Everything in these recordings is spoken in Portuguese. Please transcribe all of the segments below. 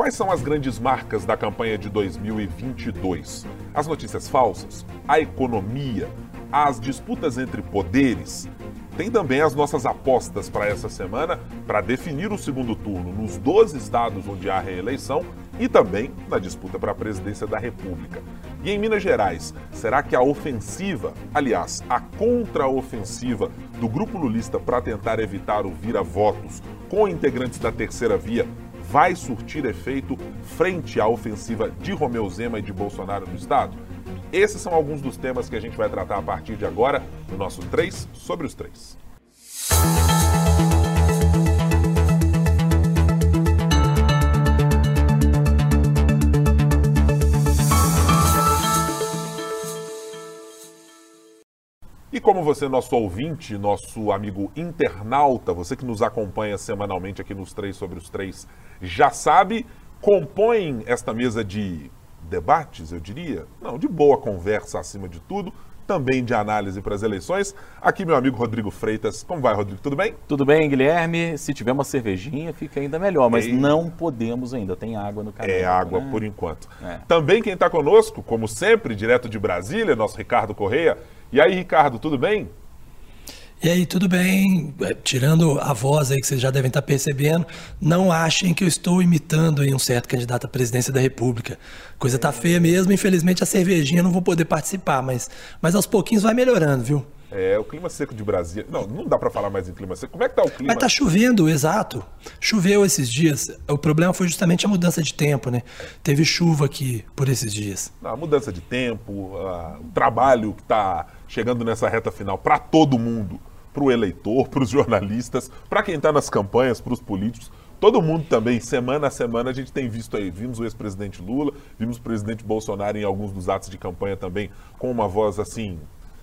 Quais são as grandes marcas da campanha de 2022? As notícias falsas, a economia, as disputas entre poderes. Tem também as nossas apostas para essa semana para definir o segundo turno nos 12 estados onde há reeleição e também na disputa para a presidência da República. E em Minas Gerais, será que a ofensiva, aliás, a contraofensiva do grupo lulista para tentar evitar o vira-votos com integrantes da terceira via vai surtir efeito frente à ofensiva de Romeu Zema e de Bolsonaro no Estado? Esses são alguns dos temas que a gente vai tratar a partir de agora no nosso 3 sobre os 3. E como você, nosso ouvinte, nosso amigo internauta, você que nos acompanha semanalmente aqui nos três sobre os três, já sabe, compõem esta mesa de debates, eu diria, não, de boa conversa acima de tudo, também de análise para as eleições. Aqui meu amigo Rodrigo Freitas. Como vai, Rodrigo? Tudo bem? Tudo bem, Guilherme. Se tiver uma cervejinha, fica ainda melhor, mas Ei. não podemos ainda. Tem água no canal. É água né? por enquanto. É. Também quem está conosco, como sempre, direto de Brasília, nosso Ricardo Correia. E aí, Ricardo, tudo bem? E aí, tudo bem? É, tirando a voz aí que vocês já devem estar percebendo, não achem que eu estou imitando aí um certo candidato à presidência da República. Coisa tá feia mesmo, infelizmente a cervejinha não vou poder participar, mas, mas aos pouquinhos vai melhorando, viu? É, o clima seco de Brasília. Não, não dá para falar mais em clima seco. Como é que tá o clima? Mas tá chovendo, exato. Choveu esses dias. O problema foi justamente a mudança de tempo, né? Teve chuva aqui por esses dias. a mudança de tempo, o trabalho que tá chegando nessa reta final para todo mundo, para o eleitor, para os jornalistas, para quem está nas campanhas, para os políticos. Todo mundo também, semana a semana, a gente tem visto aí, vimos o ex-presidente Lula, vimos o presidente Bolsonaro em alguns dos atos de campanha também, com uma voz assim,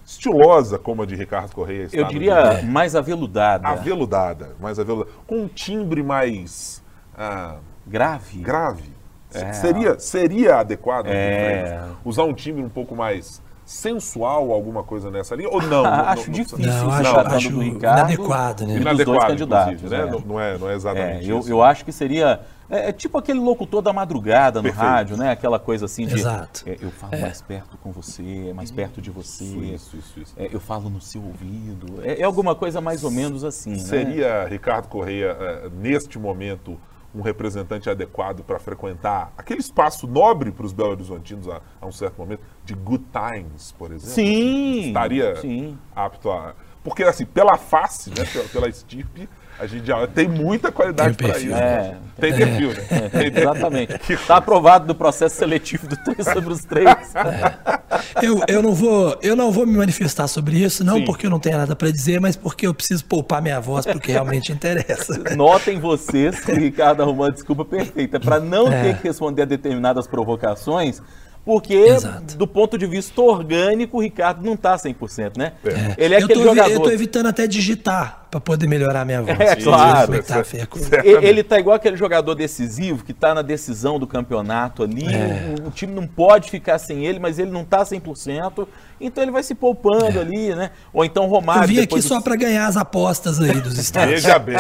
estilosa como a de Ricardo Correia. Eu diria mais aveludada. Aveludada, mais aveludada. Com um timbre mais... Ah, grave. Grave. É. Seria, seria adequado é. usar um timbre um pouco mais sensual alguma coisa nessa linha? Ou não? acho não, difícil. Não, acho, acho do Ricardo, inadequado, né? Inadequado, candidatos. Né? É. Não, não, é, não é exatamente é, eu, eu, acho que seria... É, é, tipo aquele locutor da madrugada no Perfeito. rádio, né? Aquela coisa assim de... Exato. É, eu falo mais perto com você, mais perto de você. Isso, isso, isso. eu falo no seu ouvido. É, alguma coisa mais ou menos assim, né? Seria né? Ricardo Correia, neste momento um representante adequado para frequentar aquele espaço nobre para os Belo Horizontinos a, a, um certo momento, de Good Times, por exemplo? Sim! Estaria sim. apto a. Porque, assim, pela face, né, pela, pela estirpe, a gente já tem muita qualidade para isso. É, tem perfil, né? É, exatamente. Está aprovado do processo seletivo do 3 sobre os 3. É. Eu, eu, não vou, eu não vou me manifestar sobre isso, não Sim. porque eu não tenho nada para dizer, mas porque eu preciso poupar minha voz porque realmente interessa. Notem vocês que o Ricardo arrumou a desculpa perfeita para não é. ter que responder a determinadas provocações porque, Exato. do ponto de vista orgânico, o Ricardo não está 100%, né? É. Ele é eu aquele tô, jogador... Eu estou evitando até digitar para poder melhorar a minha voz. É, claro. É tá ele está igual aquele jogador decisivo que está na decisão do campeonato ali. É. O, o, time não pode ficar sem ele, mas ele não está 100%. Então ele vai se poupando é. ali, né? Ou então Romário... Eu vim aqui só para ganhar as apostas aí dos estados. Veja bem,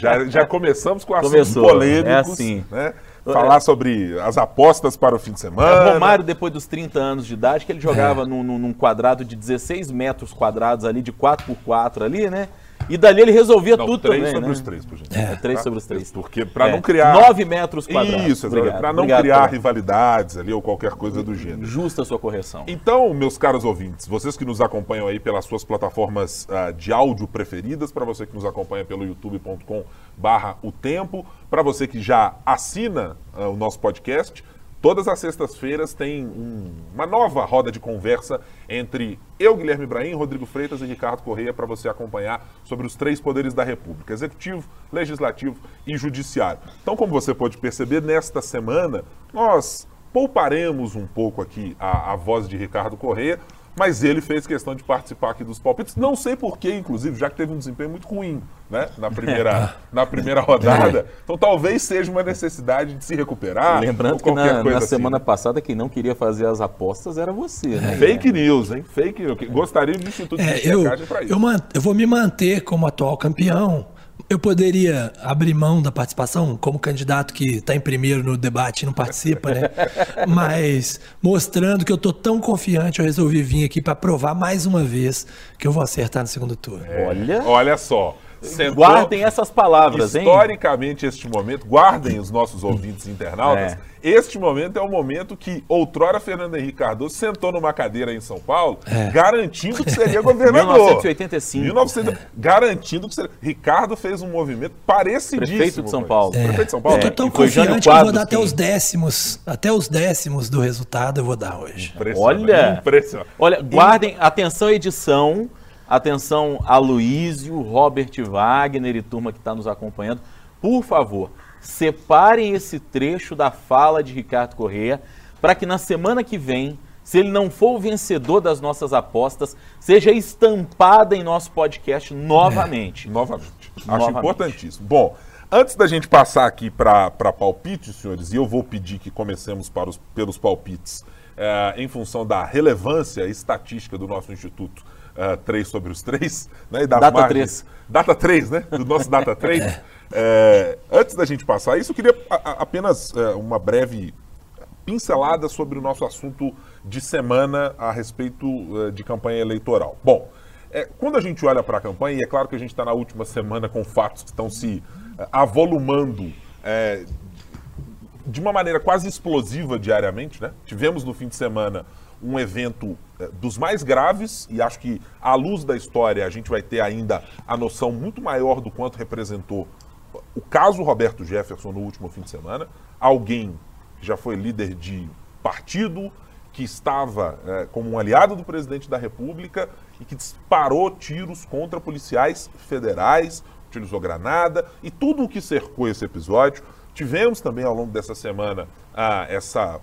já, já começamos com assuntos Começou. polêmicos. É assim. Né? Falar sobre as apostas para o fim de semana. É, Romário, depois dos 30 anos de idade, que ele jogava é. num, num, quadrado de 16 metros quadrados ali, de 4 por 4 ali, né? E dali ele resolvia não, tudo três também, sobre né? os três, por gente. É, três tá? sobre os três. Porque para é. não criar... Nove metros quadrados. Isso, para não Obrigado, criar rivalidades ali ou qualquer coisa do gênero. Justa a sua correção. Então, meus caros ouvintes, vocês que nos acompanham aí pelas suas plataformas uh, de áudio preferidas, para você que nos acompanha pelo youtube.com barra o tempo, para você que já assina uh, o nosso podcast, Todas as sextas-feiras tem um, uma nova roda de conversa entre eu, Guilherme Ibrahim, Rodrigo Freitas e Ricardo Correia para você acompanhar sobre os três poderes da República: Executivo, Legislativo e Judiciário. Então, como você pode perceber, nesta semana nós pouparemos um pouco aqui a, a voz de Ricardo Correia mas ele fez questão de participar aqui dos palpites. Não sei porquê, inclusive, já que teve um desempenho muito ruim né, na, primeira, na primeira rodada. Então talvez seja uma necessidade de se recuperar. Lembrando que na, na assim. semana passada quem não queria fazer as apostas era você. Né? Fake news, hein? Fake news. Gostaria de Instituto é, de eu, para isso. Eu, eu vou me manter como atual campeão Eu poderia abrir mão da participação como candidato que está em primeiro no debate e não participa, né? Mas mostrando que eu estou tão confiante, eu resolvi vir aqui para provar mais uma vez que eu vou acertar no segundo turno. É, olha, olha só. Sentou, guardem essas palavras, hein? Historicamente, este momento, guardem os nossos ouvintes internautas. É. Este momento é o momento que outrora Fernando Henrique Cardoso sentou numa cadeira em São Paulo, é. garantindo que seria governador. 1985. 1900, garantindo que seria. Ricardo fez um movimento parecidíssimo. Prefeito de São Paulo. É. Prefeito de São Paulo. Eu tô tão confiante que eu vou dar até os décimos, até os décimos do resultado eu vou dar hoje. Olha, impressionante. Olha, guardem, atenção edição Atenção a Luísio, Robert Wagner e turma que está nos acompanhando. Por favor, separem esse trecho da fala de Ricardo Correa para que na semana que vem, se ele não for o vencedor das nossas apostas, seja estampada em nosso podcast novamente. É, novamente. Acho novamente. importantíssimo. Bom, antes da gente passar aqui para palpites, senhores, e eu vou pedir que comecemos para os, pelos palpites é, em função da relevância estatística do nosso instituto uh, três sobre os três, né? E data margens, 3. Data 3, né? Do nosso Data 3. é. É, antes da gente passar isso, eu queria a, a, apenas é, uma breve pincelada sobre o nosso assunto de semana a respeito uh, de campanha eleitoral. Bom, é, quando a gente olha para a campanha, e é claro que a gente está na última semana com fatos que estão se uh, avolumando de uma maneira quase explosiva diariamente, né? Tivemos no fim de semana um evento eh, dos mais graves, e acho que à luz da história a gente vai ter ainda a noção muito maior do quanto representou o caso Roberto Jefferson no último fim de semana. Alguém que já foi líder de partido, que estava é, como um aliado do presidente da República e que disparou tiros contra policiais federais, utilizou granada e tudo o que cercou esse episódio. Tivemos também ao longo dessa semana ah, essa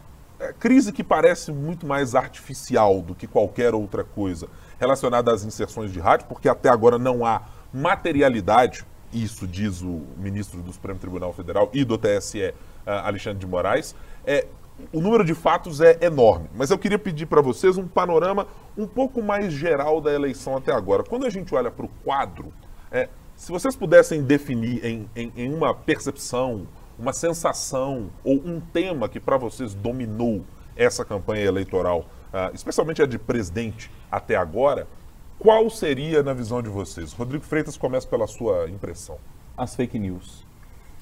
crise que parece muito mais artificial do que qualquer outra coisa relacionada às inserções de rádio, porque até agora não há materialidade, isso diz o ministro do Supremo Tribunal Federal e do TSE, uh, Alexandre de Moraes. É, o número de fatos é enorme, mas eu queria pedir para vocês um panorama um pouco mais geral da eleição até agora. Quando a gente olha para o quadro, é, se vocês pudessem definir em, em, em uma percepção uma sensação ou um tema que para vocês dominou essa campanha eleitoral, uh, especialmente a de presidente até agora, qual seria na visão de vocês? Rodrigo Freitas começa pela sua impressão. As fake news.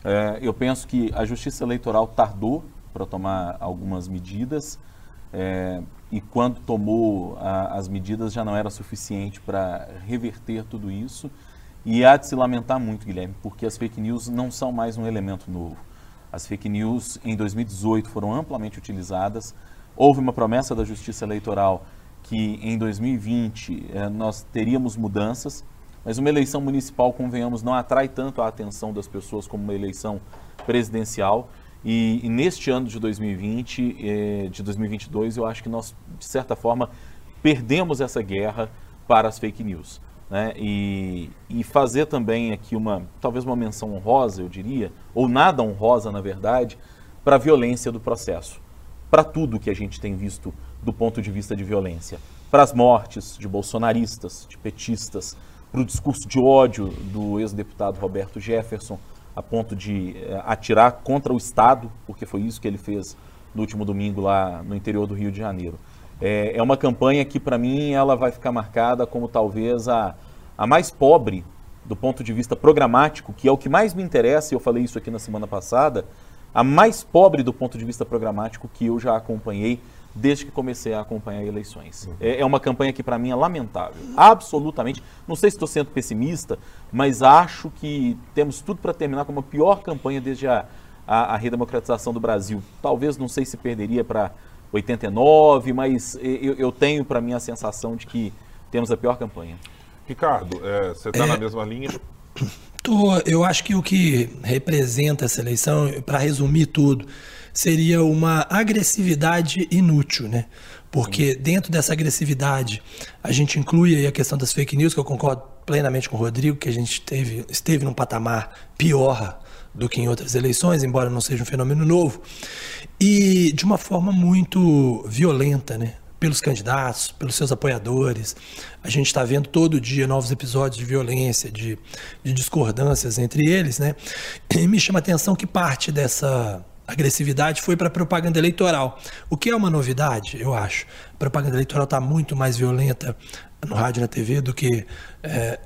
É, eu penso que a Justiça Eleitoral tardou para tomar algumas medidas é, e quando tomou a, as medidas já não era suficiente para reverter tudo isso. E há de se lamentar muito, Guilherme, porque as fake news não são mais um elemento novo. As fake news em 2018 foram amplamente utilizadas. Houve uma promessa da Justiça Eleitoral que em 2020 eh, nós teríamos mudanças, mas uma eleição municipal, convenhamos, não atrai tanto a atenção das pessoas como uma eleição presidencial. E, e neste ano de 2020, eh, de 2022, eu acho que nós, de certa forma, perdemos essa guerra para as fake news. Né? E, e fazer também aqui uma, talvez uma menção honrosa, eu diria, ou nada honrosa, na verdade, para a violência do processo. Para tudo que a gente tem visto do ponto de vista de violência. Para as mortes de bolsonaristas, de petistas, para o discurso de ódio do ex-deputado Roberto Jefferson, a ponto de eh, atirar contra o Estado, porque foi isso que ele fez no último domingo lá no interior do Rio de Janeiro. É, é uma campanha que, para mim, ela vai ficar marcada como talvez a, a mais pobre do ponto de vista programático, que é o que mais me interessa, e eu falei isso aqui na semana passada, a mais pobre do ponto de vista programático que eu já acompanhei desde que comecei a acompanhar eleições. Uhum. É, é, uma campanha que para mim é lamentável, absolutamente. Não sei se estou sendo pessimista, mas acho que temos tudo para terminar como a pior campanha desde a, a, a redemocratização do Brasil. Talvez, não sei se perderia para 89, mas eu, eu tenho para mim a sensação de que temos a pior campanha. Ricardo, é, você está é, na mesma linha? Tô, eu acho que o que representa essa eleição, para resumir tudo, seria uma agressividade inútil, né? Porque dentro dessa agressividade, a gente inclui a questão das fake news, que eu concordo plenamente com o Rodrigo, que a gente teve, esteve num patamar pior do que em outras eleições, embora não seja um fenômeno novo, e de uma forma muito violenta, né? Pelos candidatos, pelos seus apoiadores. A gente está vendo todo dia novos episódios de violência, de, de discordâncias entre eles, né? E me chama a atenção que parte dessa agressividade foi para propaganda eleitoral, o que é uma novidade, eu acho. A propaganda eleitoral está muito mais violenta no rádio e na TV do que é,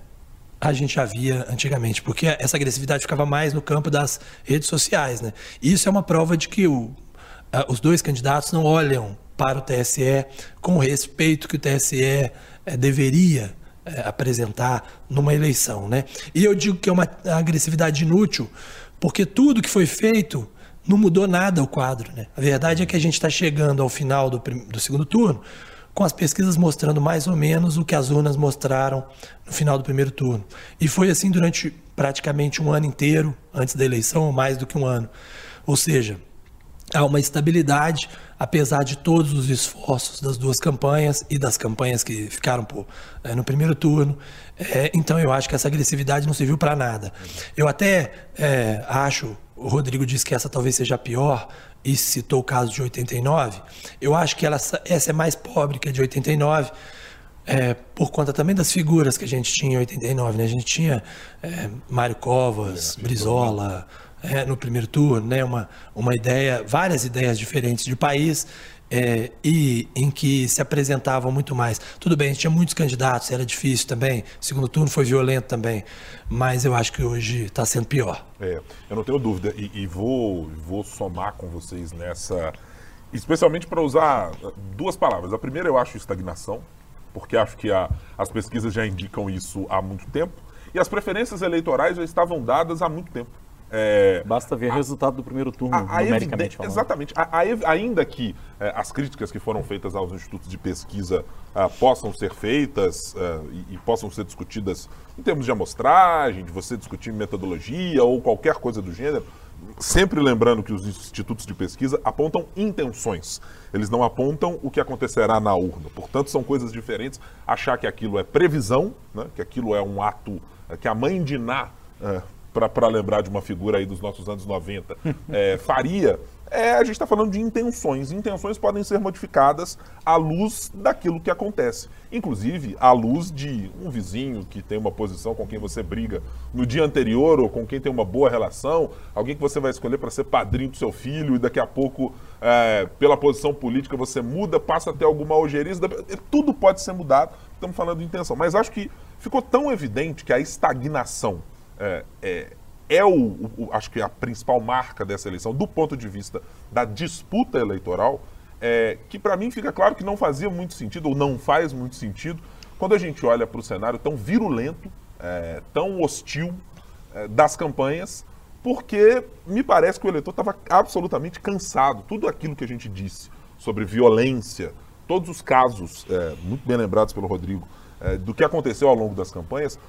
a gente já via antigamente, porque essa agressividade ficava mais no campo das redes sociais, né? E isso é uma prova de que o, os dois candidatos não olham para o TSE com o respeito que o TSE é, deveria é, apresentar numa eleição. Né? E eu digo que é uma agressividade inútil, porque tudo que foi feito não mudou nada o quadro. Né? A verdade é que a gente está chegando ao final do, do segundo turno com as pesquisas mostrando mais ou menos o que as urnas mostraram no final do primeiro turno. E foi assim durante praticamente um ano inteiro, antes da eleição, ou mais do que um ano. Ou seja, há uma estabilidade, apesar de todos os esforços das duas campanhas e das campanhas que ficaram por, é, no primeiro turno. É, então eu acho que essa agressividade não serviu para nada. Eu até é, acho, o Rodrigo disse que essa talvez seja a pior, e citou o caso de 89. Eu acho que ela, essa é mais pobre que a de 89. É, por conta também das figuras que a gente tinha em 89, né? A gente tinha Mário Covas, Brizola, é, no primeiro turno, né? uma, uma ideia, várias ideias diferentes de país é, e em que se apresentavam muito mais. Tudo bem, tinha muitos candidatos, era difícil também. O segundo turno foi violento também, mas eu acho que hoje está sendo pior. É, eu não tenho dúvida e, e vou, vou somar com vocês nessa, especialmente para usar duas palavras. A primeira eu acho estagnação, porque acho que a, as pesquisas já indicam isso há muito tempo e as preferências eleitorais já estavam dadas há muito tempo. É, Basta ver o resultado do primeiro turno, a, a numericamente falando. Exatamente. A, ainda que é, as críticas que foram feitas aos institutos de pesquisa ah, possam ser feitas ah, e, e, possam ser discutidas em termos de amostragem, de você discutir metodologia ou qualquer coisa do gênero, sempre lembrando que os institutos de pesquisa apontam intenções. Eles não apontam o que acontecerá na urna. Portanto, são coisas diferentes. Achar que aquilo é previsão, né, que aquilo é um ato que a mãe de Ná para lembrar de uma figura aí dos nossos anos 90, é, faria, é, a gente está falando de intenções. Intenções podem ser modificadas à luz daquilo que acontece. Inclusive, à luz de um vizinho que tem uma posição com quem você briga no dia anterior ou com quem tem uma boa relação, alguém que você vai escolher para ser padrinho do seu filho e daqui a pouco, é, pela posição política, você muda, passa a ter alguma ojeriza. Tudo pode ser mudado. Estamos falando de intenção. Mas acho que ficou tão evidente que a estagnação é, é, é o, o, acho que a principal marca dessa eleição, do ponto de vista da disputa eleitoral, é, que para mim fica claro que não fazia muito sentido, ou não faz muito sentido, quando a gente olha para o cenário tão virulento, é, tão hostil é, das campanhas, porque me parece que o eleitor estava absolutamente cansado. Tudo aquilo que a gente disse sobre violência, todos os casos, é, muito bem lembrados pelo Rodrigo, é, do que aconteceu ao longo das campanhas,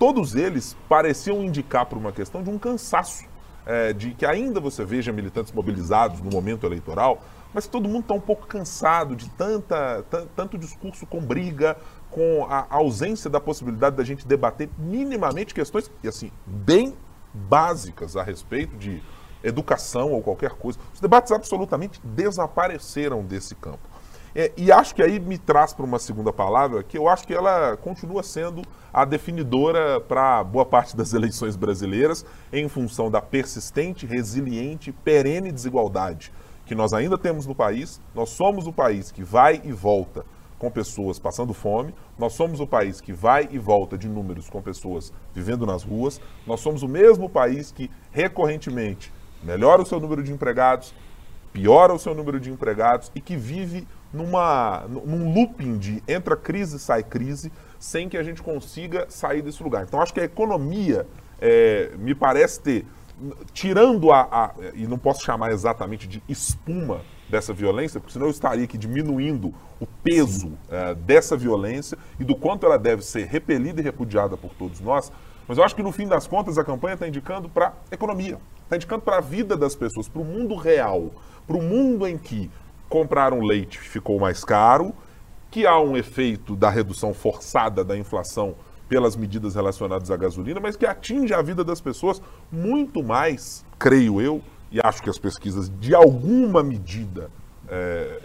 todos eles pareciam indicar por uma questão de um cansaço, é, de que ainda você veja militantes mobilizados no momento eleitoral, mas todo mundo está um pouco cansado de tanta, tanto discurso com briga, com a ausência da possibilidade da gente debater minimamente questões, e assim, bem básicas a respeito de educação ou qualquer coisa. Os debates absolutamente desapareceram desse campo. É, e acho que aí me traz para uma segunda palavra, que eu acho que ela continua sendo a definidora para boa parte das eleições brasileiras, em função da persistente, resiliente, perene desigualdade que nós ainda temos no país. Nós somos o país que vai e volta com pessoas passando fome, nós somos o país que vai e volta de números com pessoas vivendo nas ruas, nós somos o mesmo país que recorrentemente melhora o seu número de empregados, piora o seu número de empregados e que vive numa, num looping de entra crise, sai crise, sem que a gente consiga sair desse lugar. Então, acho que a economia é, me parece ter, tirando a, a, e não posso chamar exatamente de espuma dessa violência, porque senão eu estaria aqui diminuindo o peso é, dessa violência e do quanto ela deve ser repelida e repudiada por todos nós. Mas eu acho que no fim das contas a campanha está indicando para a economia, está indicando para a vida das pessoas, para o mundo real, para o mundo em que comprar um leite ficou mais caro, que há um efeito da redução forçada da inflação pelas medidas relacionadas à gasolina, mas que atinge a vida das pessoas muito mais, creio eu, e acho que as pesquisas de alguma medida é,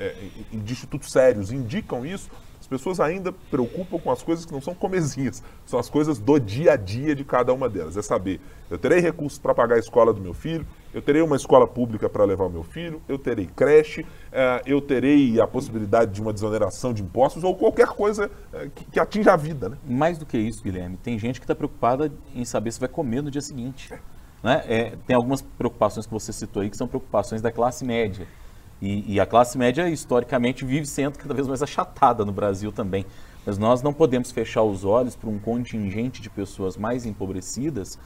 é, de institutos sérios indicam isso, as pessoas ainda preocupam com as coisas que não são comezinhas, são as coisas do dia a dia de cada uma delas. É saber, eu terei recursos para pagar a escola do meu filho, eu terei uma escola pública para levar o meu filho, eu terei creche, uh, eu terei a possibilidade de uma desoneração de impostos ou qualquer coisa que, que, atinja a vida. Né? Mais do que isso, Guilherme, tem gente que está preocupada em saber se vai comer no dia seguinte. Né? É, tem algumas preocupações que você citou aí que são preocupações da classe média. E, e, a classe média, historicamente, vive sendo cada vez mais achatada no Brasil também. Mas nós não podemos fechar os olhos para um contingente de pessoas mais empobrecidas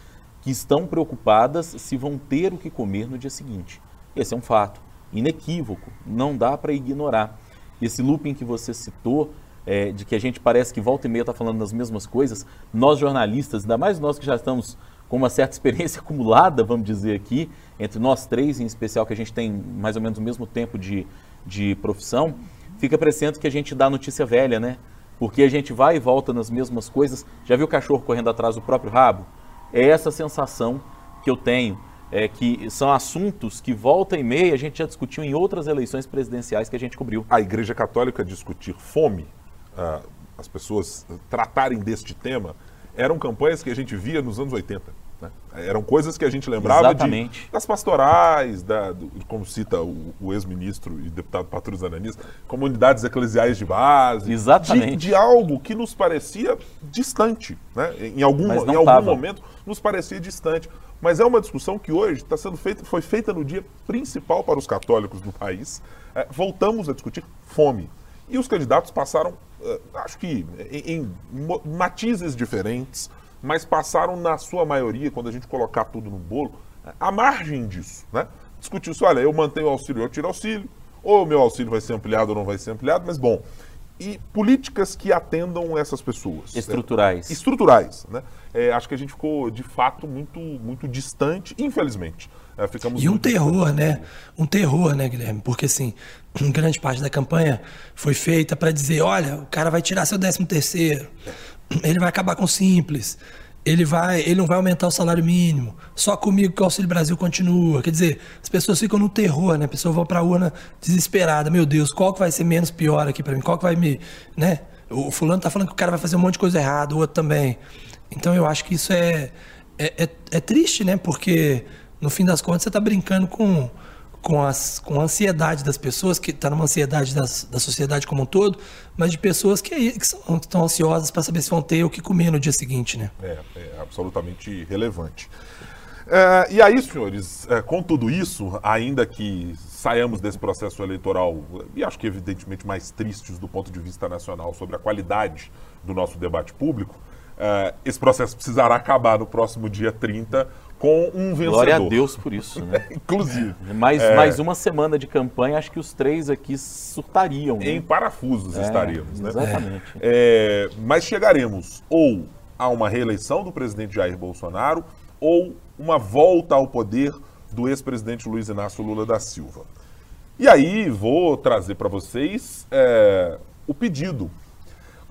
que estão preocupadas se vão ter o que comer no dia seguinte. Esse é um fato inequívoco, não dá para ignorar. Esse looping que você citou, é, de que a gente parece que volta e meia está falando das mesmas coisas, nós jornalistas, ainda mais nós que já estamos com uma certa experiência acumulada, vamos dizer aqui, entre nós três em especial, que a gente tem mais ou menos o mesmo tempo de, de profissão, fica parecendo que a gente dá notícia velha, né? Porque a gente vai e volta nas mesmas coisas. Já viu o cachorro correndo atrás do próprio rabo? É essa sensação que eu tenho, é que são assuntos que volta e meia a gente já discutiu em outras eleições presidenciais que a gente cobriu. A Igreja Católica discutir fome, uh, as pessoas tratarem deste tema, eram campanhas que a gente via nos anos 80. Né? Eram coisas que a gente lembrava de, das pastorais, da, do, como cita o, o ex-ministro e deputado Patrus Ananis, comunidades eclesiais de base. Exatamente. De, de algo que nos parecia distante. Né? Em algum, em algum momento nos parecia distante. Mas é uma discussão que hoje está sendo feita, foi feita no dia principal para os católicos do país. É, voltamos a discutir fome. E os candidatos passaram eh, acho que em, em matizes diferentes, mas passaram na sua maioria, quando a gente colocar tudo no bolo, a margem disso, né? Discutiu se, olha, eu mantenho o auxílio, eu tiro auxílio, ou o meu auxílio vai ser ampliado ou não vai ser ampliado, mas bom. E políticas que atendam essas pessoas. Estruturais. É, estruturais, né? É, acho que a gente ficou, de fato, muito, muito distante, infelizmente. É, ficamos e um terror, né? Um terror, né, Guilherme? Porque, assim, grande parte da campanha foi feita para dizer: olha, o cara vai tirar seu 13 terceiro, ele vai acabar com o simples, ele, vai, ele não vai aumentar o salário mínimo, só comigo que o Auxílio Brasil continua. Quer dizer, as pessoas ficam no terror, né? A pessoa vai para a urna desesperada: meu Deus, qual que vai ser menos pior aqui para mim? Qual que vai me. né? O fulano tá falando que o cara vai fazer um monte de coisa errada, o outro também. Então eu acho que isso é, é, é, é triste, né? Porque no fim das contas, você está brincando com, com, as, com a ansiedade das pessoas, que está numa ansiedade das, da sociedade como um todo, mas de pessoas que, que, são, que estão ansiosas para saber se vão ter o que comer no dia seguinte. Né? É, é absolutamente relevante. É, e aí, senhores, é, com tudo isso, ainda que saiamos desse processo eleitoral, e acho que evidentemente mais tristes do ponto de vista nacional sobre a qualidade do nosso debate público, é, esse processo precisará acabar no próximo dia 30 com um vencedor. Glória a Deus por isso, né? Inclusive. Mais, é... mais uma semana de campanha, acho que os três aqui surtariam. Né? Em parafusos é, estaríamos, né? Exatamente. É, mas chegaremos ou a uma reeleição do presidente Jair Bolsonaro ou uma volta ao poder do ex-presidente Luiz Inácio Lula da Silva. E aí vou trazer para vocês é, o pedido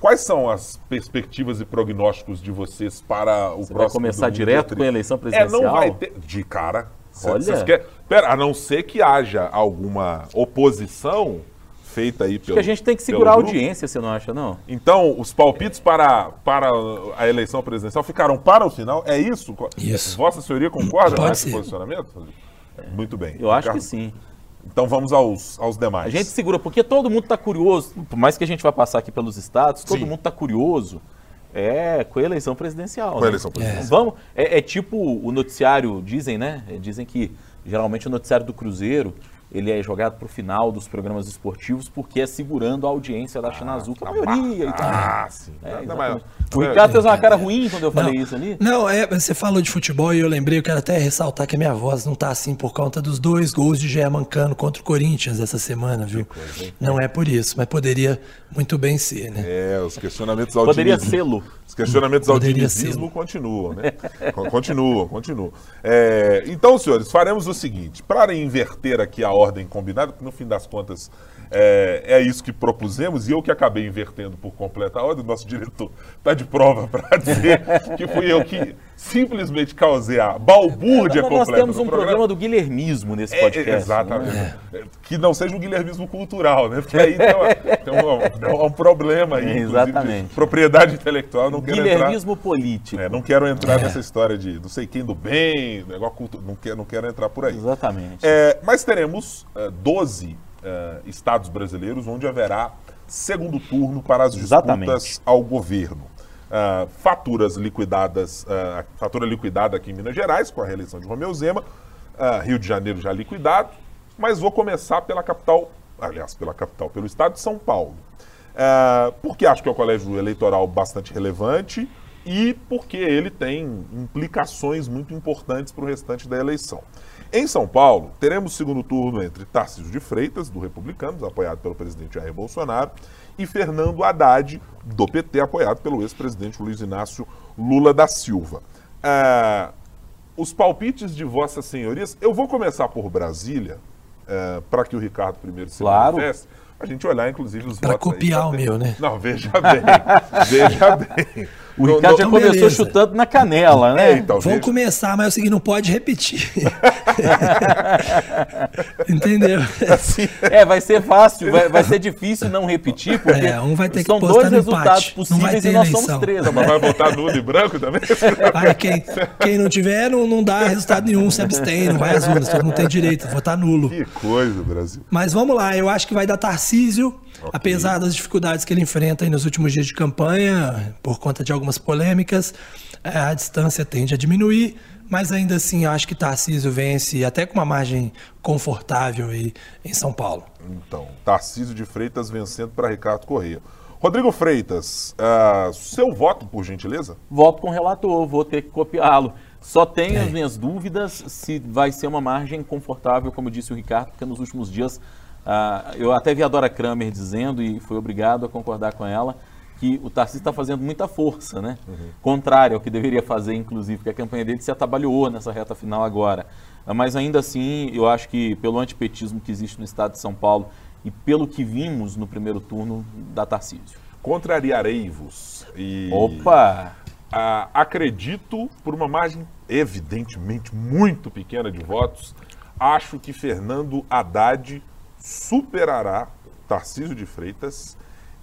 Quais são as perspectivas e prognósticos de vocês para o Você próximo? Vai começar direto com a eleição presidencial? É, não vai ter. De cara. Olha. Cês quer... Pera, a não ser que haja alguma oposição feita aí pelo. Acho que a gente tem que segurar a audiência, você não acha, não? Então, os palpites para, para a eleição presidencial ficaram para o final? É isso? Isso. Vossa senhoria concorda com esse posicionamento? Muito bem. Eu acho que sim. Então vamos aos, aos demais. A gente segura, porque todo mundo está curioso, por mais que a gente vá passar aqui pelos estados, todo Sim. mundo está curioso. É, com a eleição presidencial. Com a né? eleição presidencial. É. Vamos, é, é, tipo o noticiário, dizem, né? Dizem que geralmente o noticiário do Cruzeiro ele é jogado para o final dos programas esportivos porque é segurando a audiência da China ah, Azul, que é a maioria e tal. Ah, sim. É, o Ricardo fez uma cara ruim quando eu falei não, isso ali. Não, é, você falou de futebol e eu lembrei, eu quero até ressaltar que a minha voz não tá assim por conta dos dois gols de Gé Mancano contra o Corinthians essa semana, viu? Coisa, não é por isso, mas poderia muito bem ser, né? É, os questionamentos ao Poderia sê-lo. Os questionamentos ao dinizismo continuam, né? continuam, continuam. É, então, senhores, faremos o seguinte, para inverter aqui a ordem combinada, porque no fim das contas é, é, isso que propusemos e eu que acabei invertendo por completo a ordem. Nosso diretor está de prova para dizer que fui eu que simplesmente causei a balbúrdia então, completa. Nós temos um programa. programa do guilhermismo nesse é, podcast. É, exatamente. Que não seja um guilhermismo cultural, né? Porque aí tem, tem um, um, problema aí. Exatamente. propriedade intelectual. Não quero guilhermismo entrar, político. É, não quero entrar nessa história de não sei quem do bem, negócio culto, não, quero, não quero entrar por aí. Exatamente. mas teremos uh, 12 uh, estados brasileiros onde haverá segundo turno para as disputas Exatamente. ao governo. Uh, faturas liquidadas, uh, fatura liquidada aqui em Minas Gerais, com a reeleição de Romeu Zema, Rio de Janeiro já liquidado, mas vou começar pela capital, aliás, pela capital, pelo estado de São Paulo. porque acho que é um colégio eleitoral bastante relevante e porque ele tem implicações muito importantes para o restante da eleição. Em São Paulo, teremos segundo turno entre Tarcísio de Freitas, do Republicanos, apoiado pelo presidente Jair Bolsonaro, e Fernando Haddad, do PT, apoiado pelo ex-presidente Luiz Inácio Lula da Silva. É, os palpites de Vossas Senhorias, eu vou começar por Brasília, é, para que o Ricardo primeiro se claro. manifeste, a gente olhar, inclusive, os pra votos. Para copiar aí, o meu, né? Não, veja bem, veja bem. O Ricardo no, já começou beleza. chutando na canela, né? É, então, Vamos começar, mas é o seguinte, não pode repetir. Entendeu? Assim, é, vai ser fácil, vai, vai, ser difícil não repetir, porque é, um vai ter são que dois resultados possíveis e nós somos três. Mas vai votar nulo e branco também? Aí, quem, quem não tiver, não, não dá resultado nenhum, se abstém, não vai às urnas, todo mundo tem direito, votar nulo. Que coisa, Brasil. Mas vamos lá, eu acho que vai dar Tarcísio, Okay. Apesar das dificuldades que ele enfrenta nos últimos dias de campanha, por conta de algumas polêmicas, é, a distância tende a diminuir, mas ainda assim acho que Tarcísio vence até com uma margem confortável aí em São Paulo. Então, Tarcísio de Freitas vencendo para Ricardo Correia. Rodrigo Freitas, uh, seu voto, por gentileza? Voto com o relator, vou ter que copiá-lo. Só tenho é. as minhas dúvidas se vai ser uma margem confortável, como disse o Ricardo, porque nos últimos dias ah, eu até vi a Dora Kramer dizendo, e fui obrigado a concordar com ela, que o Tarcísio está fazendo muita força, né? Uhum. Contrário ao que deveria fazer, inclusive, porque a campanha dele se atabalhou nessa reta final agora. Mas ainda assim, eu acho que pelo antipetismo que existe no estado de São Paulo e pelo que vimos no primeiro turno da Tarcísio. Contrariarei-vos. E... Opa! Ah, acredito, por uma margem evidentemente muito pequena de votos, acho que Fernando Haddad superará Tarcísio de Freitas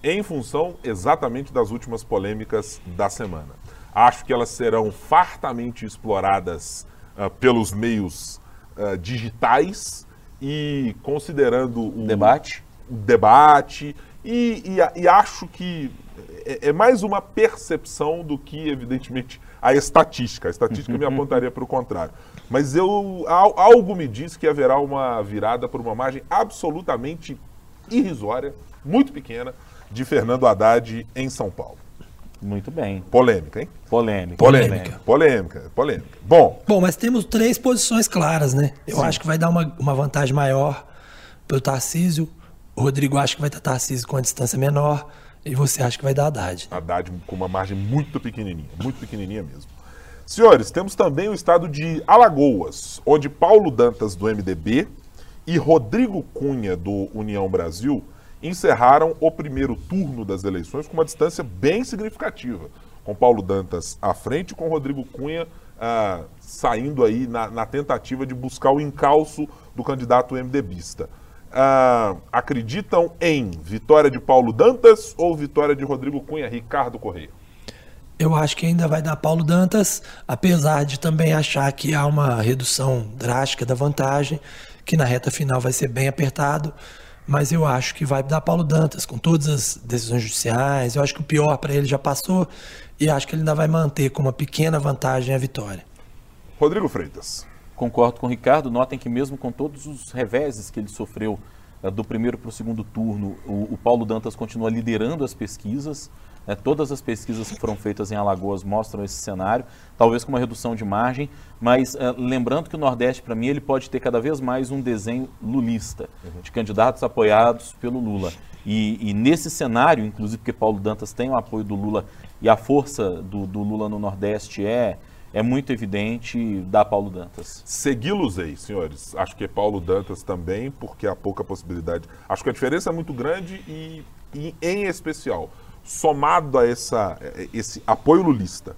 em função exatamente das últimas polêmicas da semana. Acho que elas serão fartamente exploradas uh, pelos meios uh, digitais e considerando o debate, o debate e, e, e acho que é, é, mais uma percepção do que, evidentemente, a estatística. A estatística me apontaria para o contrário. Mas eu algo me diz que haverá uma virada por uma margem absolutamente irrisória, muito pequena, de Fernando Haddad em São Paulo. Muito bem. Polêmica, hein? Polêmica. Polêmica. Polêmica. Polêmica. Bom. Bom, mas temos três posições claras, né? Eu Sim. acho que vai dar uma, uma vantagem maior para o Tarcísio. O Rodrigo acha que vai dar Tarcísio com a distância menor. E você acha que vai dar Haddad? Haddad com uma margem muito pequenininha. Muito pequenininha mesmo. Senhores, temos também o estado de Alagoas, onde Paulo Dantas, do MDB, e Rodrigo Cunha, do União Brasil, encerraram o primeiro turno das eleições com uma distância bem significativa, com Paulo Dantas à frente e com Rodrigo Cunha ah, saindo aí na, na, tentativa de buscar o encalço do candidato MDBista. Ah, acreditam em vitória de Paulo Dantas ou vitória de Rodrigo Cunha, Ricardo Correia? Eu acho que ainda vai dar Paulo Dantas, apesar de também achar que há uma redução drástica da vantagem, que na reta final vai ser bem apertado, mas eu acho que vai dar Paulo Dantas com todas as decisões judiciais. Eu acho que o pior para ele já passou e acho que ele ainda vai manter com uma pequena vantagem a vitória. Rodrigo Freitas. Concordo com o Ricardo. Notem que mesmo com todos os reveses que ele sofreu eh, do primeiro para o segundo turno, o, o Paulo Dantas continua liderando as pesquisas. Né? Todas as pesquisas que foram feitas em Alagoas mostram esse cenário, talvez com uma redução de margem, mas uh, lembrando que o Nordeste, para mim, ele pode ter cada vez mais um desenho lulista, uhum. de candidatos apoiados pelo Lula. E, e, nesse cenário, inclusive porque Paulo Dantas tem o apoio do Lula e a força do, do Lula no Nordeste é é muito evidente da Paulo Dantas. Segui-los aí, senhores. Acho que é Paulo Dantas também, porque há pouca possibilidade. Acho que a diferença é muito grande e, e em especial, somado a essa, esse apoio lulista,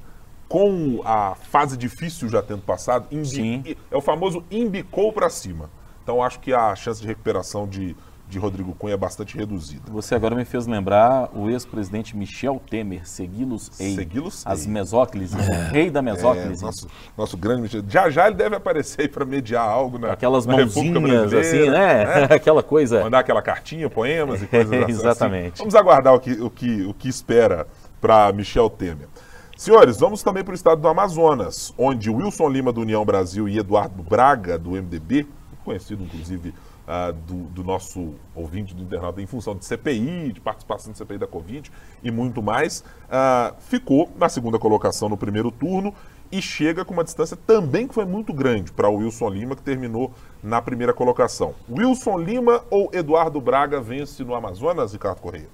com a fase difícil já tendo passado, imbi, é o famoso imbicou para cima. Então acho que a chance de recuperação de de Rodrigo Cunha é bastante reduzida. Você agora me fez lembrar o ex-presidente Michel Temer, Seguilos Ei. Seguilos As mesóclises, é. o rei da mesóclise. É, nosso, nosso grande Michel. Já já ele deve aparecer aí para mediar algo na Aquelas na mãozinhas assim, né? É. Aquela coisa. Mandar aquela cartinha, poemas e coisas assim. Exatamente. Vamos aguardar o que, o que, o que espera para Michel Temer. Senhores, vamos também para o estado do Amazonas, onde Wilson Lima do União Brasil e Eduardo Braga do MDB, conhecido inclusive uh, do, do, nosso ouvinte do internauta em função de CPI, de participação de CPI da Covid e muito mais, uh, ficou na segunda colocação no primeiro turno e chega com uma distância também que foi muito grande para o Wilson Lima, que terminou na primeira colocação. Wilson Lima ou Eduardo Braga vence no Amazonas, Ricardo Correia?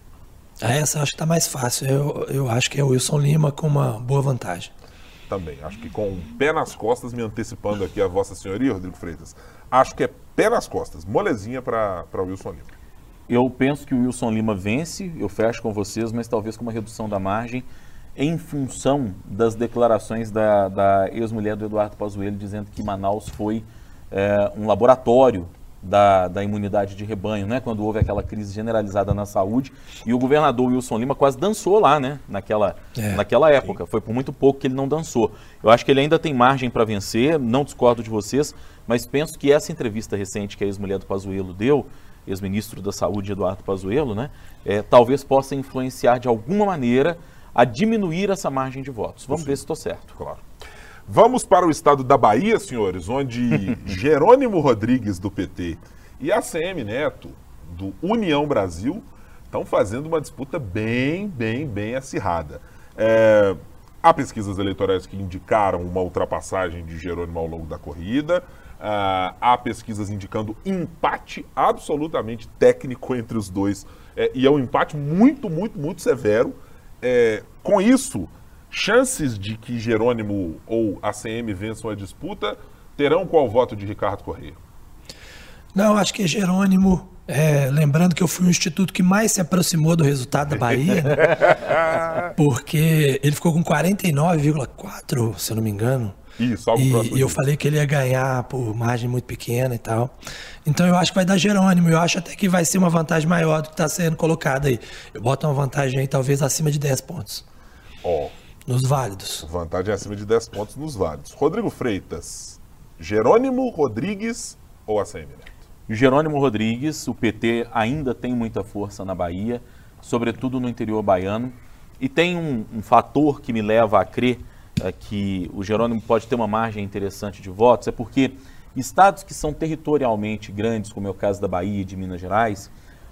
Ah, essa acho que está mais fácil. Eu, eu acho que é o Wilson Lima com uma boa vantagem. Também. Acho que com o pé nas costas, me antecipando aqui a Vossa Senhoria, Rodrigo Freitas, acho que é pé nas costas, molezinha para Wilson Lima. Eu penso que o Wilson Lima vence, eu fecho com vocês, mas talvez com uma redução da margem, em função das declarações da, da ex-mulher do Eduardo Pazuello, dizendo que Manaus foi é, um laboratório da, da imunidade de rebanho, né? quando houve aquela crise generalizada na saúde. E o governador Wilson Lima quase dançou lá, né? naquela, é, naquela época. Sim. Foi por muito pouco que ele não dançou. Eu acho que ele ainda tem margem para vencer, não discordo de vocês, mas penso que essa entrevista recente que a ex-mulher do Pazuello deu, ex-ministro da Saúde Eduardo Pazuello, né? É, talvez possa influenciar de alguma maneira a diminuir essa margem de votos. Vamos Sim. ver se estou certo. Claro. Vamos para o estado da Bahia, senhores, onde Jerônimo Rodrigues, do PT, e ACM Neto, do União Brasil, estão fazendo uma disputa bem, bem, bem acirrada. É, há pesquisas eleitorais que indicaram uma ultrapassagem de Jerônimo ao longo da corrida. Uh, há pesquisas indicando empate absolutamente técnico entre os dois. É, e é um empate muito, muito, muito severo. É, com isso, chances de que Jerônimo ou ACM vençam a disputa terão qual voto de Ricardo Correia? Não, acho que é Jerônimo. É, lembrando que eu fui o instituto que mais se aproximou do resultado da Bahia, né? porque ele ficou com 49,4, se eu não me engano. Isso, algo e, e eu falei que ele ia ganhar por margem muito pequena e tal. Então eu acho que vai dar Jerônimo. Eu acho até que vai ser uma vantagem maior do que está sendo colocada aí. Eu boto uma vantagem aí talvez acima de 10 pontos. Ó, oh, nos válidos. Vantagem acima de 10 pontos nos válidos. Rodrigo Freitas, Jerônimo Rodrigues ou ACM Neto? Jerônimo Rodrigues, o PT ainda tem muita força na Bahia, sobretudo no interior baiano. E tem um, um fator que me leva a crer é, que o Jerônimo pode ter uma margem interessante de votos, é porque estados que são territorialmente grandes, como é o caso da Bahia e de Minas Gerais,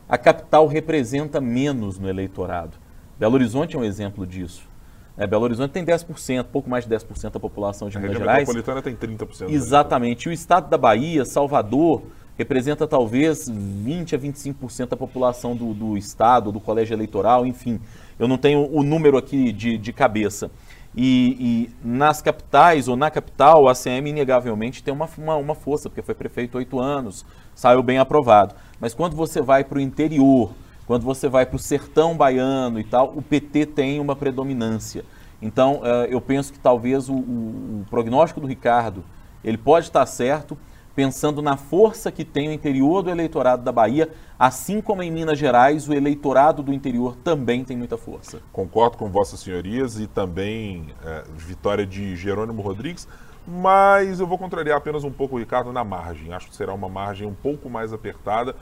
a capital representa menos no eleitorado. Belo Horizonte é um exemplo disso. É, Belo Horizonte tem 10%, pouco mais de 10% da população de a Minas Gerais. A metropolitana tem 30%. Exatamente. E o estado da Bahia, Salvador, representa talvez 20 a 25% da população do, do estado, do colégio eleitoral, enfim. Eu não tenho o número aqui de, de cabeça. E, e, nas capitais, ou na capital, a ACM inegavelmente tem uma, uma, uma força, porque foi prefeito oito anos, saiu bem aprovado. Mas quando você vai para o interior, quando você vai para o sertão baiano e tal, o PT tem uma predominância. Então, uh, eu penso que talvez o, o, o, prognóstico do Ricardo, ele pode estar certo, pensando na força que tem o interior do eleitorado da Bahia, assim como em Minas Gerais, o eleitorado do interior também tem muita força. Concordo com vossas senhorias e também é, vitória de Jerônimo Rodrigues, mas eu vou contrariar apenas um pouco o Ricardo na margem. Acho que será uma margem um pouco mais apertada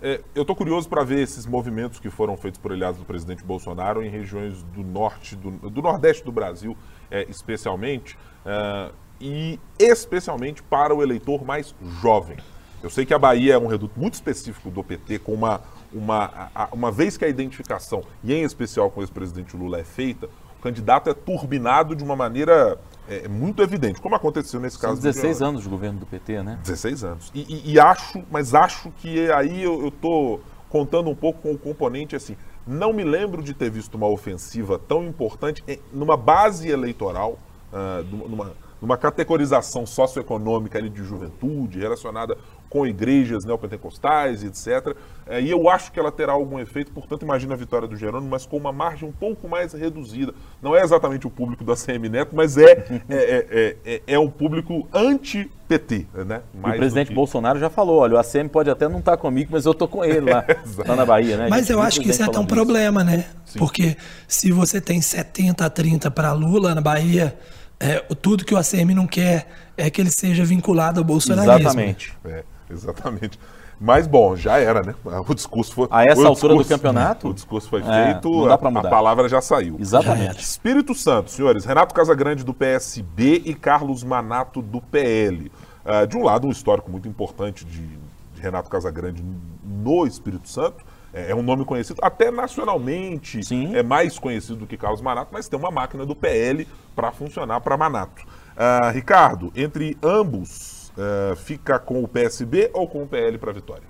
é, eu estou curioso para ver esses movimentos que foram feitos por aliados do presidente Bolsonaro em regiões do norte, do, do nordeste do Brasil, é, especialmente, é, e especialmente para o eleitor mais jovem. Eu sei que a Bahia é um reduto muito específico do PT, com uma, uma, uma vez que a identificação, e em especial com o ex-presidente Lula, é feita, o candidato é turbinado de uma maneira é, é, muito evidente, como aconteceu nesse São caso. 16 anos de governo do PT, né? 16 anos. E, e, e acho, mas acho que aí eu estou contando um pouco com o componente assim. Não me lembro de ter visto uma ofensiva tão importante numa base eleitoral, uh, numa, numa categorização socioeconômica ali de juventude, relacionada com igrejas neopentecostais, etc. É, e eu acho que ela terá algum efeito, portanto, imagina a vitória do Jerônimo, mas com uma margem um pouco mais reduzida. Não é exatamente o público do ACM Neto, mas é, é, é, é, é um público anti-PT. Né? Mais o presidente que... Bolsonaro já falou: olha, o ACM pode até não estar comigo, mas eu estou com ele lá, lá na Bahia. Né? Mas eu acho que isso é até um problema, né? Sim. Porque se você tem 70 a 30 para Lula na Bahia, é, tudo que o ACM não quer é que ele seja vinculado ao bolsonarismo. Exatamente. É. Exatamente. Mas, bom, já era, né? O discurso foi. A essa altura discurso, do campeonato? O discurso foi é, feito, a, a, palavra já saiu. Exatamente. Espírito Santo, senhores. Renato Casagrande do PSB e Carlos Manato do PL. Uh, ah, de um lado, um histórico muito importante de, de Renato Casagrande no Espírito Santo. É, é um nome conhecido, até nacionalmente Sim. é mais conhecido do que Carlos Manato, mas tem uma máquina do PL para funcionar para Manato. Uh, Ricardo, entre ambos, Uh, fica com o PSB ou com o PL para a vitória?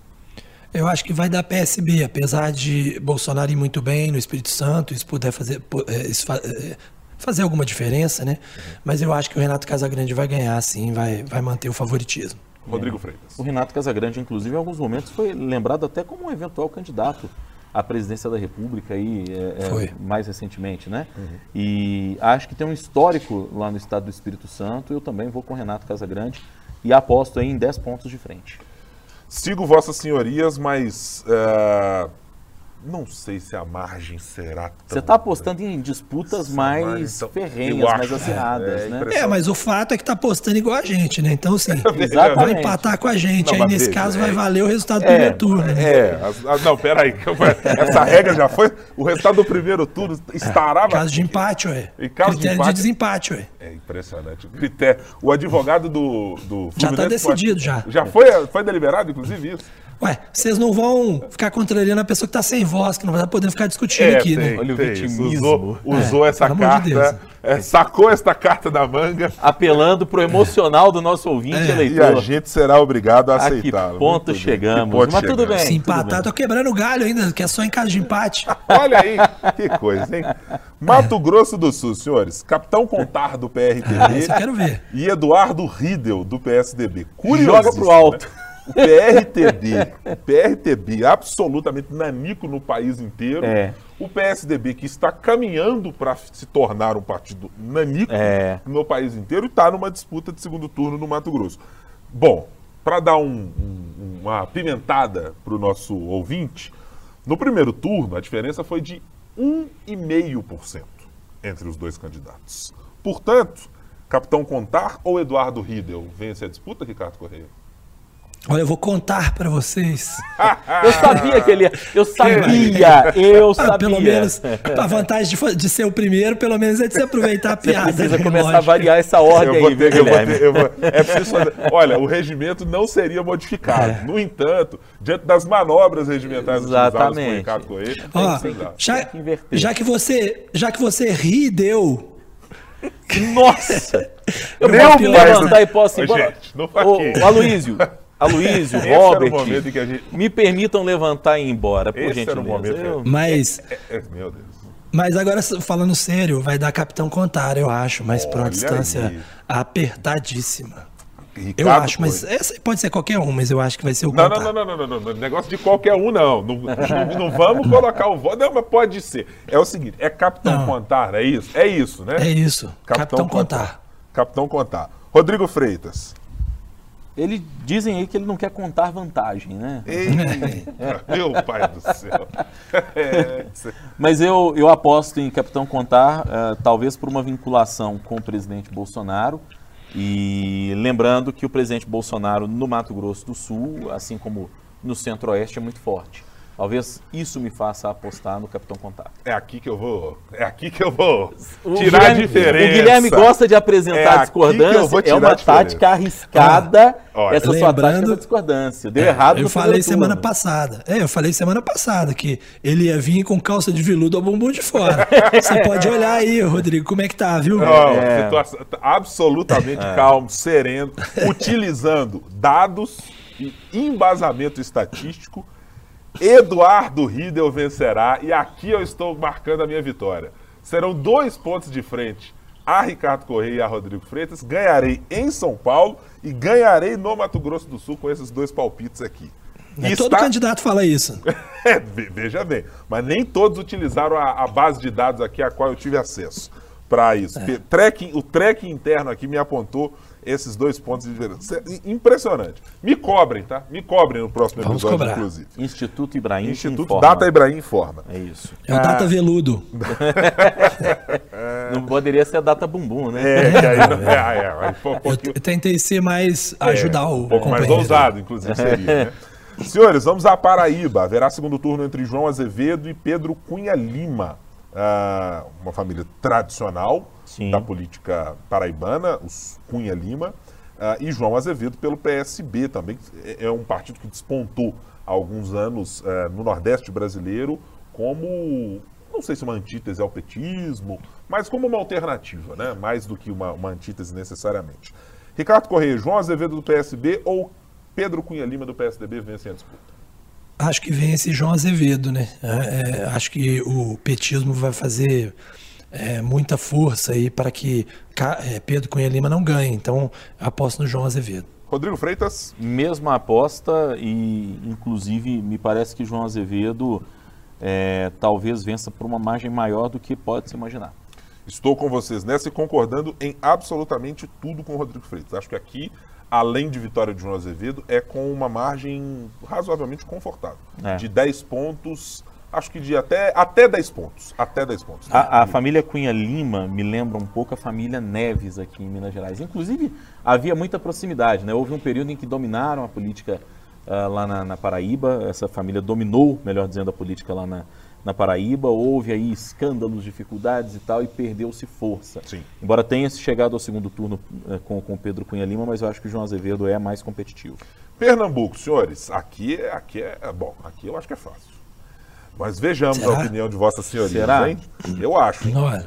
Eu acho que vai dar PSB, apesar de Bolsonaro ir muito bem no Espírito Santo, isso puder fazer, eh, isso fazer alguma diferença, né? Uhum. Mas eu acho que o Renato Casagrande vai ganhar, sim, vai, vai manter o favoritismo. Rodrigo é. Freitas. O Renato Casagrande, inclusive, em alguns momentos foi lembrado até como um eventual candidato à presidência da República aí, é, é, mais recentemente, né? Uhum. E acho que tem um histórico lá no estado do Espírito Santo. Eu também vou com o Renato Casagrande e aposto aí em 10 pontos de frente. Sigo vossas senhorias, mas uh, não sei se a margem será tão... Você está apostando em disputas mais então, ferrenhas, mais acirradas, é, né? É, mas o fato é que está apostando igual a gente, né? Então, assim, vai empatar com a gente. Não, Aí, nesse caso, é, vai valer o resultado do é, primeiro turno. Né? É, não, peraí. Essa regra já foi... O resultado do primeiro turno estará... É, caso de empate, ué. Em caso Critério de, empate, de desempate, ué. É impressionante. O critério... O advogado do, do Já está decidido, já. Já foi, foi deliberado, inclusive, isso? Ué, vocês não vão ficar contrariando a pessoa que está sem voz, que não vai poder ficar discutindo é, aqui, tem, né? Olha o vitimismo. Usou, usou é, essa carta, de é, sacou esta carta da manga. Apelando para o emocional do nosso ouvinte é. eleitor. E a gente será obrigado a aceitar. Que ponto Muito chegamos. Que ponto Mas tudo bem. Se empatar, tô quebrando o galho ainda, que é só em caso de empate. Olha aí, que coisa, hein? Mato Grosso do Sul, senhores. Capitão Contar do PRTB. Ah, isso eu quero ver. E Eduardo Riedel do PSDB. Joga pro alto. O PRTB, PRTB absolutamente nanico no país inteiro. É. O PSDB, que está caminhando para se tornar um partido nanico é. no país inteiro, está numa disputa de segundo turno no Mato Grosso. Bom, para dar um, um, uma pimentada para o nosso ouvinte, no primeiro turno a diferença foi de 1,5% entre os dois candidatos. Portanto, Capitão Contar ou Eduardo Riedel vence a disputa, Ricardo Correia? Olha, eu vou contar para vocês. eu sabia que ele ia. Eu sabia, eu sabia. Ah, pelo menos, a vantagem de, de, ser o primeiro, pelo menos, é de se aproveitar a piada. Você precisa começar lógica. a variar essa ordem aí, ter, eu vou ter, eu vou, é preciso fazer, Olha, o regimento não seria modificado. É. No entanto, diante das manobras regimentares utilizadas por Ricardo Coelho, Ó, já, que já, que você, já que você ri deu... Nossa! Eu Meu posso levantar e posso ir embora. Gente, não Ô, Aloysio, Aloysio, Robert, gente... me permitam levantar e ir embora, por Esse gentileza. Eu... Mas, é, é, meu Deus. Mas agora, falando sério, vai dar Capitão Contar, eu acho, mas para uma distância aí. apertadíssima. Ricardo eu acho, mas essa pode ser qualquer um, mas eu acho que vai ser o não, não, não, não, não, não, não, Negócio de qualquer um, não. Não, não, não vamos colocar o voto. Não, mas pode ser. É o seguinte, é Capitão não. Contar, é isso? É isso, né? É isso. Capitão, Capitão Contar. Contar. Capitão Contar. Rodrigo Freitas. Ele dizem aí que ele não quer contar vantagem, né? Eita, meu pai do céu. É. Mas eu, eu aposto em Capitão Contar, uh, talvez por uma vinculação com o presidente Bolsonaro. E lembrando que o presidente Bolsonaro no Mato Grosso do Sul, assim como no Centro-Oeste, é muito forte. Talvez isso me faça apostar no Capitão Contar. É aqui que eu vou. É aqui que eu vou tirar Guilherme, a diferença. O Guilherme gosta de apresentar é discordância. É uma tática arriscada ah, essa sua tática da discordância. Deu é, errado Eu falei semana turno. passada. É, eu falei semana passada que ele ia vir com calça de veludo ao bumbum de fora. Você pode olhar aí, Rodrigo, como é que tá, viu? Não, é. situação absolutamente é. calmo, sereno, utilizando dados e embasamento estatístico Eduardo Riedel vencerá e aqui eu estou marcando a minha vitória. Serão dois pontos de frente a Ricardo Correia e a Rodrigo Freitas, ganharei em São Paulo e ganharei no Mato Grosso do Sul com esses dois palpites aqui. É, todo candidato fala isso. é, veja bem, mas nem todos utilizaram a, a, base de dados aqui a qual eu tive acesso para isso. É. Tracking, o tracking interno aqui me apontou esses dois pontos de diferença. É impressionante. Me cobrem, tá? Me cobrem no próximo Vamos episódio, cobrar. inclusive. Instituto Ibrahim Instituto informa. Data Ibrahim informa. É isso. É o ah. Data Veludo. Não poderia ser a Data Bumbum, né? É, é, é, é, um pouquinho... Eu tentei ser mais ajudar o. Um pouco mais ousado, inclusive, seria, né? Senhores, vamos à Paraíba. Haverá segundo turno entre João Azevedo e Pedro Cunha Lima. Uh, uma família tradicional Sim. da política paraibana, os Cunha Lima, uh, e João Azevedo pelo PSB também. É, é um partido que despontou há alguns anos uh, no Nordeste brasileiro como, não sei se uma antítese ao petismo, mas como uma alternativa, né? mais do que uma, uma antítese necessariamente. Ricardo Correia, João Azevedo do PSB ou Pedro Cunha Lima do PSDB vencem a disputa? Acho que vence João Azevedo, né? É, é, acho que o petismo vai fazer é, muita força aí para que é, Pedro Cunha Lima não ganhe. Então, aposto no João Azevedo. Rodrigo Freitas? Mesma aposta e, inclusive, me parece que João Azevedo é, talvez vença por uma margem maior do que pode se imaginar. Estou com vocês nessa e concordando em absolutamente tudo com o Rodrigo Freitas. Acho que aqui além de vitória de João Azevedo, é com uma margem razoavelmente confortável. É. De 10 pontos, acho que de até, até 10 pontos. Até 10 pontos. A, a, família Cunha Lima me lembra um pouco a família Neves aqui em Minas Gerais. Inclusive, havia muita proximidade. Né? Houve um período em que dominaram a política uh, lá na, na Paraíba. Essa família dominou, melhor dizendo, a política lá na, na Paraíba, houve aí escândalos, dificuldades e tal, e perdeu-se força. Sim. Embora tenha se chegado ao segundo turno eh, com, com Pedro Cunha Lima, mas eu acho que o João Azevedo é mais competitivo. Pernambuco, senhores, aqui, é, aqui é bom, aqui eu acho que é fácil. Mas vejamos Será? a opinião de Vossa Senhoria, Será? hein? Eu acho. Não é.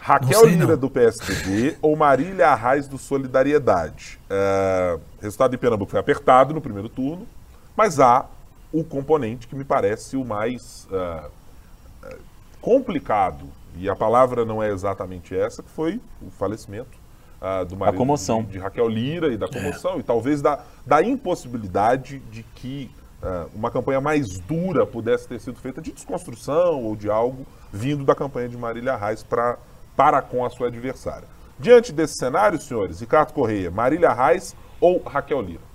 Raquel sei, Lira não. do PSDB ou Marília Arraes do Solidariedade. É, resultado em Pernambuco foi apertado no primeiro turno, mas há o componente que me parece o mais uh, complicado, e a palavra não é exatamente essa, que foi o falecimento uh, do marido comoção. De, de, Raquel Lira e da comoção, é. e talvez da, da impossibilidade de que uma campanha mais dura pudesse ter sido feita de desconstrução ou de algo vindo da campanha de Marília Reis pra, para com a sua adversária. Diante desse cenário, senhores, Ricardo Correia, Marília Reis ou Raquel Lira?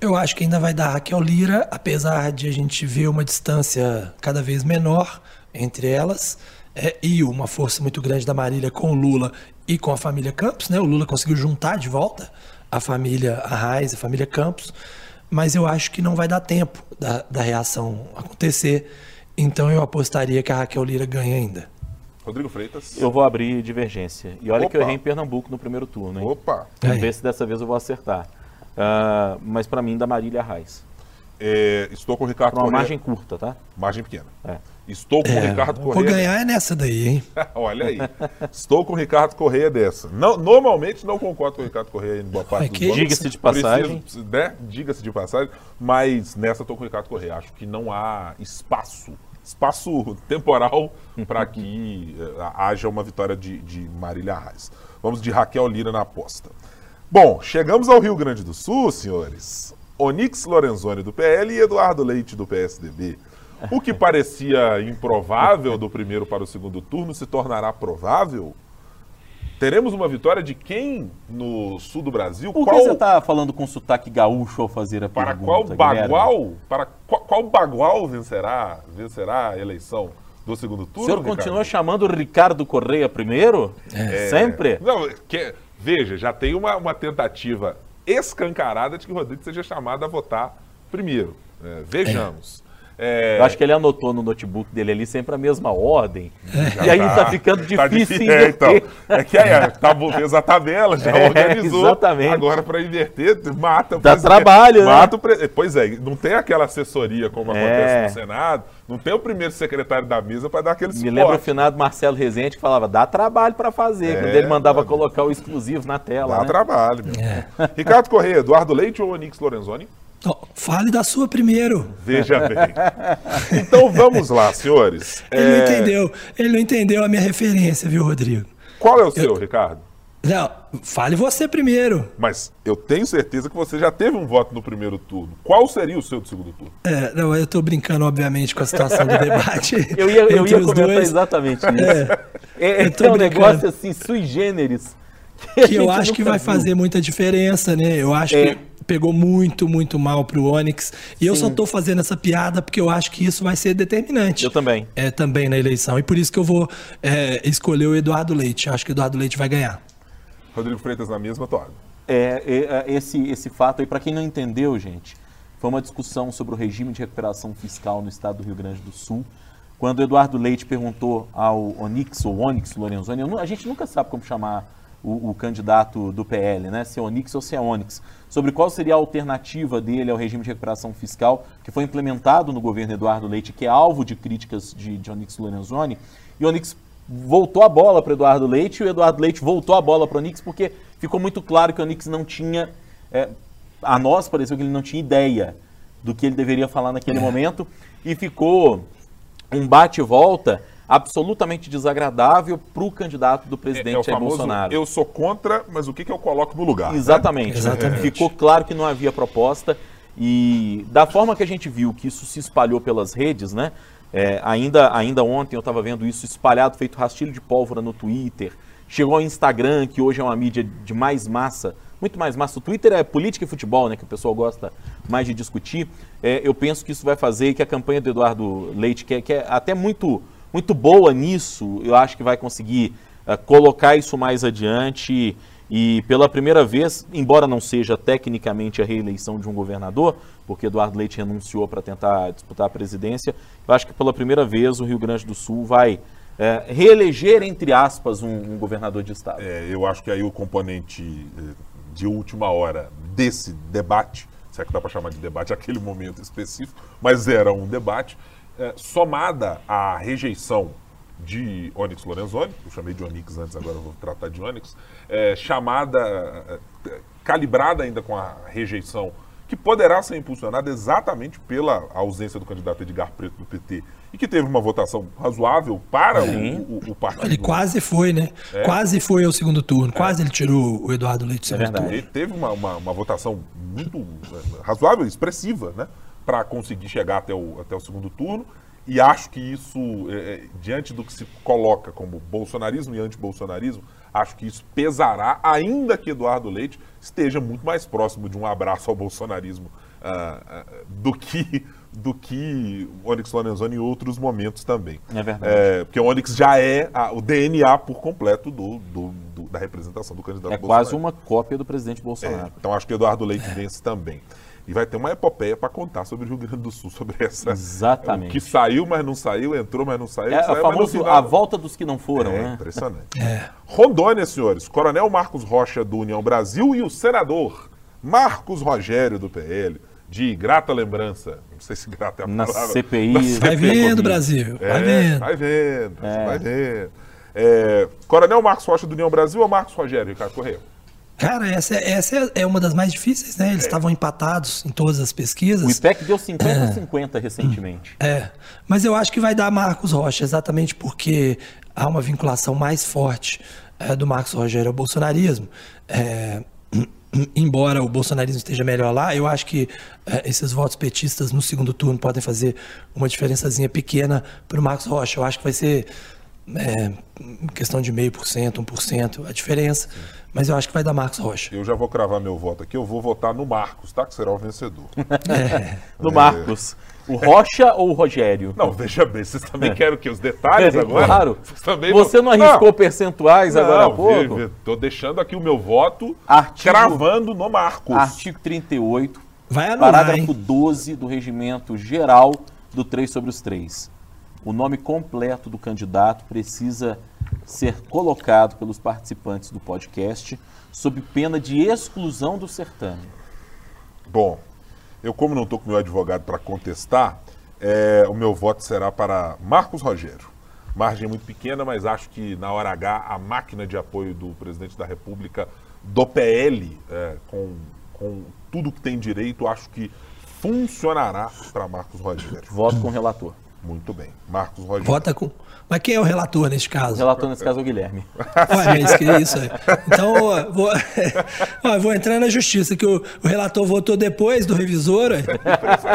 Eu acho que ainda vai dar Raquel Lira, apesar de a gente ver uma distância cada vez menor entre elas. É, e uma força muito grande da Marília com o Lula e com a família Campos. Né? O Lula conseguiu juntar de volta a família Arraes, a família Campos, mas eu acho que não vai dar tempo da, da reação acontecer. Então eu apostaria que a Raquel Lira ganha ainda. Rodrigo Freitas. Eu vou abrir divergência. E olha Opa. que eu errei em Pernambuco no primeiro turno. Hein? Opa! Vamos ver se dessa vez eu vou acertar. Uh, mas para mim, da Marília Arraes. É, estou com o Ricardo Uma Correia. margem curta, tá? Margem pequena. É. Estou com é, o Ricardo Correia. Vou ganhar é nessa daí, hein? Olha aí. Estou com o Ricardo Correia dessa. Não, normalmente não concordo com o Ricardo Correia em boa parte dos que... Diga-se de passagem. né? Diga-se de passagem. Mas nessa estou com o Ricardo Correia. Acho que não há espaço, espaço temporal para que uh, haja uma vitória de, de Marília Arraes. Vamos de Raquel Lira na aposta. Bom, chegamos ao Rio Grande do Sul, senhores. Onix Lorenzoni do PL e Eduardo Leite do PSDB. O que parecia improvável do primeiro para o segundo turno se tornará provável? Teremos uma vitória de quem no sul do Brasil? Por que qual... você está falando com sotaque gaúcho ao fazer a para pergunta? Qual bagual, para qual, qual bagual vencerá, vencerá a eleição do segundo turno? O senhor Ricardo? continua chamando Ricardo Correia primeiro? É. Sempre? Não, que, veja, já tem uma, uma tentativa escancarada de que o Rodrigo seja chamado a votar primeiro. É, vejamos. É. É... Eu acho que ele anotou no notebook dele ali sempre a mesma ordem. É. E aí tá, tá ficando tá difícil tá é, então, é que aí tá, fez a tabela, já é, organizou. Exatamente. Agora para inverter, mata. Dá trabalho, mata né? Pre... Pois é, não tem aquela assessoria como acontece é. no Senado. Não tem o primeiro secretário da mesa para dar aquele suporte. Me lembra o finado Marcelo Rezende que falava, dá trabalho para fazer, quando ele mandava colocar o exclusivo na tela. Dá né? trabalho, meu. Ricardo Correia, Eduardo Leite ou Onix Lorenzoni? Fale da sua primeiro. Veja bem. Então vamos lá, senhores. Ele é... não entendeu. Ele não entendeu a minha referência, viu, Rodrigo? Qual é o seu, eu... Ricardo? Não, fale você primeiro. Mas eu tenho certeza que você já teve um voto no primeiro turno. Qual seria o seu do segundo turno? É, não, eu estou brincando, obviamente, com a situação do debate. eu ia, eu ia comentar dois. exatamente isso. É, é, é um negócio assim, sui generis. Que, que eu acho que vai viu. fazer muita diferença, né? Eu acho é. que pegou muito, muito mal para o Onyx. E Sim. eu só estou fazendo essa piada porque eu acho que isso vai ser determinante. Eu também. É, também na eleição. E por isso que eu vou é, escolher o Eduardo Leite. Acho que o Eduardo Leite vai ganhar. Rodrigo Freitas na mesma toada. É, é, é, esse, esse fato aí, para quem não entendeu, gente, foi uma discussão sobre o regime de recuperação fiscal no estado do Rio Grande do Sul. Quando o Eduardo Leite perguntou ao Onix, ou Onyx Lorenzoni, a gente nunca sabe como chamar o, o, candidato do PL, né? Se é Onix ou se é Onyx, sobre qual seria a alternativa dele ao regime de recuperação fiscal que foi implementado no governo Eduardo Leite, que é alvo de críticas de, de Onyx Lorenzoni. E Onyx voltou a bola para Eduardo Leite e o Eduardo Leite voltou a bola para o Onix porque ficou muito claro que o Onix não tinha, é, a nós pareceu que ele não tinha ideia do que ele deveria falar naquele é. momento e ficou um bate volta absolutamente desagradável para o candidato do presidente é, é Jair Bolsonaro. Eu sou contra, mas o que, que eu coloco no lugar? Exatamente. Né? Exatamente. Ficou claro que não havia proposta e da forma que a gente viu que isso se espalhou pelas redes, né? É, ainda, ainda ontem eu estava vendo isso espalhado, feito rastilho de pólvora no Twitter. Chegou ao Instagram, que hoje é uma mídia de mais massa, muito mais massa. O Twitter é política e futebol, né, que o pessoal gosta mais de discutir. É, eu penso que isso vai fazer que a campanha do Eduardo Leite, que é, que é até muito, muito boa nisso, eu acho que vai conseguir uh, colocar isso mais adiante e pela primeira vez, embora não seja tecnicamente a reeleição de um governador, porque Eduardo Leite renunciou para tentar disputar a presidência, eu acho que pela primeira vez o Rio Grande do Sul vai é, reeleger, entre aspas, um, um, governador de estado. É, eu acho que aí o componente eh, de última hora desse debate, se é que dá para chamar de debate aquele momento específico, mas era um debate, é, somada à rejeição de Onyx Lorenzoni, eu chamei de Onyx antes, agora eu vou tratar de Onyx, é, chamada, é, calibrada ainda com a rejeição, que poderá ser impulsionada exatamente pela ausência do candidato Edgar Preto do PT e que teve uma votação razoável para o, o, o, partido. Ele quase foi, né? É. Quase foi ao segundo turno, é. quase ele tirou o Eduardo Leite do é turno. Ele teve uma, uma, uma votação muito é, razoável, expressiva, né? Para conseguir chegar até o, até o segundo turno. E acho que isso, é, é, diante do que se coloca como bolsonarismo e antibolsonarismo, acho que isso pesará, ainda que Eduardo Leite esteja muito mais próximo de um abraço ao bolsonarismo uh, uh, do que do que o Onyx Lorenzoni em outros momentos também. É verdade. É, porque o Onyx já é a, o DNA por completo do, do, do, da representação do candidato É Bolsonaro. quase uma cópia do presidente Bolsonaro. É, então acho que Eduardo Leite vence também. E vai ter uma epopeia para contar sobre o Rio Grande do Sul, sobre essa. Exatamente. Que saiu, mas não saiu, entrou, mas não saiu. É, saiu, famoso final... a volta dos que não foram, é, né? Impressionante. É. Rondônia, senhores. Coronel Marcos Rocha, do União Brasil, e o senador Marcos Rogério, do PL, de grata lembrança. Não sei se grata é a Na palavra. CPI. Na CPI. Vai vendo, Brasil. É, vai vendo. Vai vendo, é. vai vendo. É, Coronel Marcos Rocha, do União Brasil, ou Marcos Rogério, Ricardo Correia? Cara, essa, essa é uma das mais difíceis, né? Eles é. estavam empatados em todas as pesquisas. O IPEC deu 50-50 é. recentemente. É, mas eu acho que vai dar Marcos Rocha, exatamente porque há uma vinculação mais forte é, do Marcos Rogério ao bolsonarismo. É, embora o bolsonarismo esteja melhor lá, eu acho que é, esses votos petistas no segundo turno podem fazer uma diferençazinha pequena para o Marcos Rocha. Eu acho que vai ser é, questão de meio por cento, um por cento a diferença. Sim. Mas eu acho que vai dar Marcos Rocha. Eu já vou cravar meu voto aqui. Eu vou votar no Marcos, tá? Que será o vencedor. É. No Marcos. O Rocha ou o Rogério? Não, veja bem, vocês também querem o quê? Os detalhes é, agora? Claro. Você não arriscou não. percentuais não, agora há pouco? Estou deixando aqui o meu voto artigo, cravando no Marcos. Artigo 38, Vai anular, parágrafo hein? 12 do Regimento Geral do 3 sobre os 3. O nome completo do candidato precisa ser colocado pelos participantes do podcast sob pena de exclusão do certame. Bom, eu como não estou com meu advogado para contestar, é, o meu voto será para Marcos Rogério. Margem muito pequena, mas acho que na hora H a máquina de apoio do presidente da República, do PL, é, com, com tudo que tem direito, acho que funcionará para Marcos Rogério. Voto com o relator. Muito bem. Marcos Rogério. Vota com. Mas quem é o relator neste caso? O relator nesse caso é o Guilherme. Olha, mas que isso aí. Então, vou, ó, vou entrar na justiça, que o, o, relator votou depois do revisor.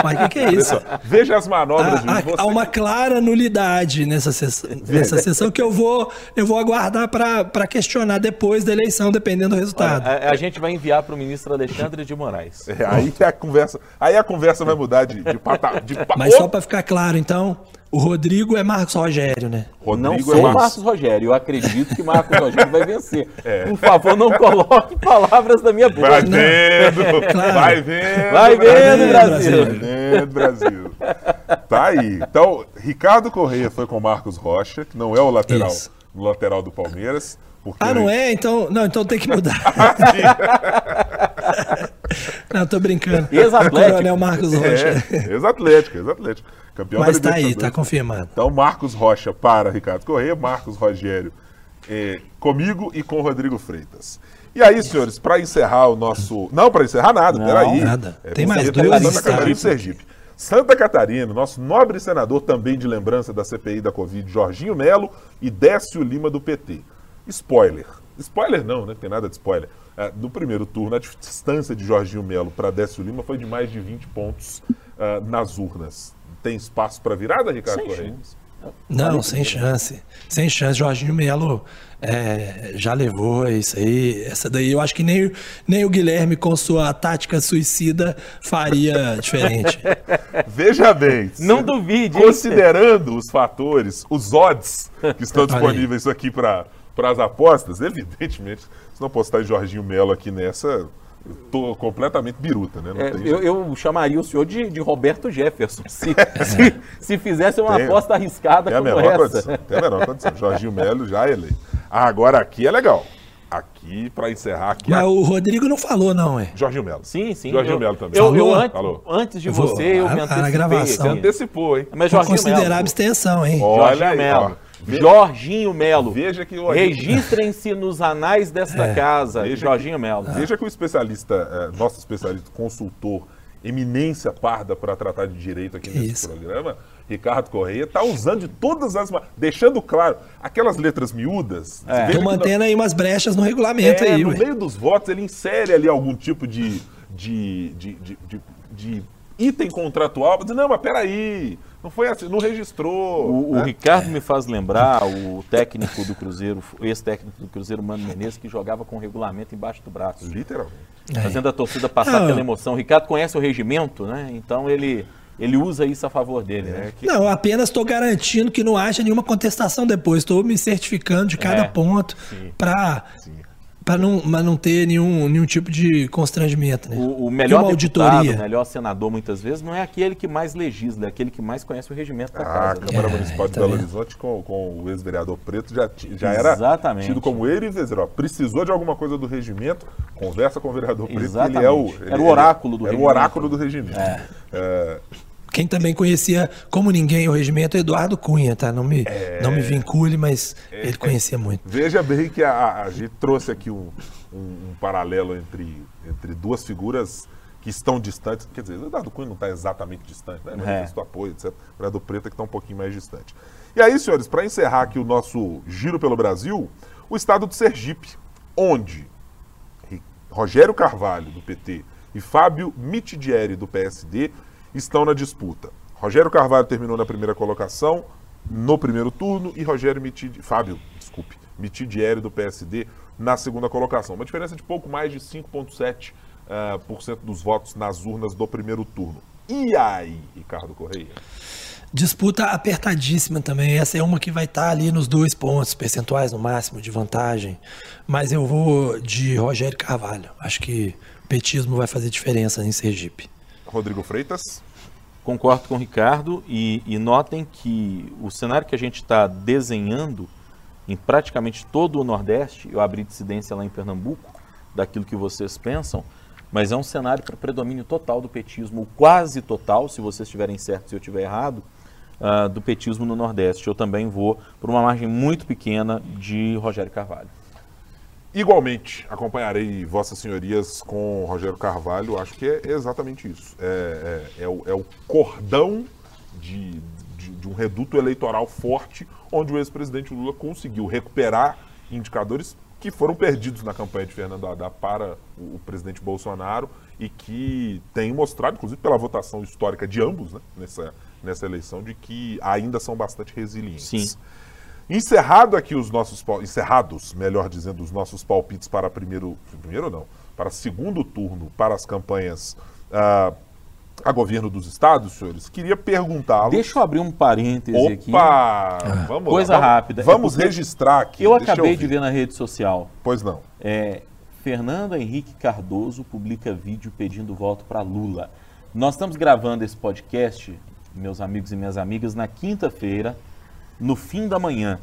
Mas o que, que, é isso? Veja as manobras. Há, há, há uma clara nulidade nessa sessão, nessa sessão que eu vou, eu vou aguardar para questionar depois da eleição, dependendo do resultado. Olha, a, a, gente vai enviar para o ministro Alexandre de Moraes. É, aí a conversa, aí a conversa vai mudar de, de, pata, de Mas só para ficar claro, então, o Rodrigo é Marcos Rogério, né? Rodrigo não sou é Marcos... Marcos Rogério. Eu acredito que Marcos Rogério vai vencer. É. Por favor, não coloque palavras da minha boca. Vai vendo, claro. vai vendo. Vai vendo, Brasil. Vai vendo, Brasil. Tá aí. Então, Ricardo Correia foi com Marcos Rocha, que não é o lateral, o lateral do Palmeiras. ah, não é? Então, não, então tem que mudar. não, tô brincando. Ex-Atlético. Coronel Marcos Rocha. É, ex-Atlético, ex-Atlético. Campeão Mas tá aí, tá confirmado. Então, Marcos Rocha para Ricardo Corrêa, Marcos Rogério eh, comigo e com Rodrigo Freitas. E aí, senhores, para encerrar o nosso. Não, para encerrar nada, não, peraí. Nada. É, Tem mais dois. Santa Catarina e Sergipe. Santa Catarina, nosso nobre senador também de lembrança da CPI da Covid, Jorginho Melo e Décio Lima do PT. Spoiler. Spoiler não, né? Tem nada de spoiler. É, no primeiro turno, a distância de Jorginho Melo para Décio Lima foi de mais de 20 pontos uh, nas urnas tem espaço para virada, Ricardo sem Correia? Chance. Não, sem chance. Sem chance. Jorginho Melo é, já levou isso aí. Essa daí eu acho que nem, nem o Guilherme, com sua tática suicida, faria diferente. Veja bem. Não duvide. Considerando os fatores, os odds que estão disponíveis aqui para as apostas, evidentemente, se não postar Jorginho Melo aqui nessa, tô completamente biruta, né? É, eu, eu, chamaria o senhor de, de Roberto Jefferson, se, se, se, fizesse uma tem, aposta arriscada tem como essa. Condição, tem a menor condição. Jorginho Melo já ele. Ah, agora aqui é legal. Aqui, para encerrar aqui. Mas o Rodrigo não falou, não, é? Jorginho Melo. Sim, sim. Jorginho Melo também. Eu, eu, antes, falou. antes de você, eu, me antecipei. A gravação. Você antecipou, hein? Mas Jorginho considerar Melo. abstenção, hein? Olha Jorginho Melo. Jorginho Melo. Veja que o... Registrem-se nos anais desta é. casa. Veja Jorginho Melo. Veja que o especialista, é, nosso especialista, consultor, eminência parda para tratar de direito aqui nesse Isso. programa, Ricardo Correia, está usando de todas as. deixando claro, aquelas letras miúdas. Estou é. mantendo não... aí umas brechas no regulamento é, aí. No ué. meio dos votos, ele insere ali algum tipo de, de, de, de, de, de item contratual. Dizer, não, mas peraí. Não foi assim, não registrou. O, né? o Ricardo me faz lembrar o técnico do Cruzeiro, ex-técnico do Cruzeiro, Mano Menezes, que jogava com o regulamento embaixo do braço. Literalmente. Fazendo a torcida passar não. pela emoção. O Ricardo conhece o regimento, né? Então ele. Ele usa isso a favor dele, né? Que... Não, apenas estou garantindo que não haja nenhuma contestação depois. Estou me certificando de cada é, ponto para para não, mas não ter nenhum, nenhum tipo de constrangimento. Né? O, o melhor deputado, o melhor senador, muitas vezes, não é aquele que mais legisla, é aquele que mais conhece o regimento da ah, casa. A Câmara é, Municipal de tá Belo Horizonte, com, com o ex-vereador Preto, já, já era tido como ele e dizer, ó, precisou de alguma coisa do regimento, conversa com o vereador Preto, Exatamente. ele é o... Ele, era o oráculo do era regimento. Era o oráculo do regimento. É. É, quem também conhecia como ninguém o regimento é Eduardo Cunha, tá? Não me, é... não me vincule, mas é... ele conhecia muito. Veja bem que a, a gente trouxe aqui um, um, um, paralelo entre, entre duas figuras que estão distantes. Quer dizer, o Eduardo Cunha não está exatamente distante, né? Mas é. apoio, etc. O Eduardo Preto é que está um pouquinho mais distante. E aí, senhores, para encerrar aqui o nosso giro pelo Brasil, o estado de Sergipe, onde Rogério Carvalho, do PT, e Fábio Mitidieri, do PSD, estão na disputa. Rogério Carvalho terminou na primeira colocação no primeiro turno e Rogério Mitid... Fábio, desculpe, Mitidieri do PSD na segunda colocação. Uma diferença de pouco mais de 5,7% uh, por cento dos votos nas urnas do primeiro turno. E aí, Ricardo Correia? Disputa apertadíssima também. Essa é uma que vai estar tá ali nos dois pontos percentuais no máximo de vantagem. Mas eu vou de Rogério Carvalho. Acho que o petismo vai fazer diferença em Sergipe. Rodrigo Freitas? Concordo com o Ricardo e, e notem que o cenário que a gente está desenhando em praticamente todo o Nordeste, eu abri dissidência lá em Pernambuco, daquilo que vocês pensam, mas é um cenário para predomínio total do petismo, quase total, se vocês estiverem certos e eu estiver errado, uh, do petismo no Nordeste. Eu também vou por uma margem muito pequena de Rogério Carvalho. Igualmente, acompanharei Vossas Senhorias com Rogério Carvalho. Acho que é exatamente isso. É, é, é, o, é o, cordão de, de de, um reduto eleitoral forte, onde o ex-presidente Lula conseguiu recuperar indicadores que foram perdidos na campanha de Fernando Haddad para o, o presidente Bolsonaro e que tem mostrado, inclusive pela votação histórica de ambos né, nessa, nessa eleição, de que ainda são bastante resilientes. Sim. Encerrado aqui os nossos encerrados, melhor dizendo, os nossos palpites para primeiro, primeiro não, para segundo turno, para as campanhas uh, a governo dos estados, senhores, queria perguntá-lo. Deixa eu abrir um parêntese Opa, aqui. Opa! Vamos Coisa lá. Rápida. Vamos É registrar aqui. Eu acabei ouvir. de ver na rede social. Pois não. É, Fernando Henrique Cardoso publica vídeo pedindo voto para Lula. Nós estamos gravando esse podcast, meus amigos e minhas amigas, na quinta-feira, no fim da manhã.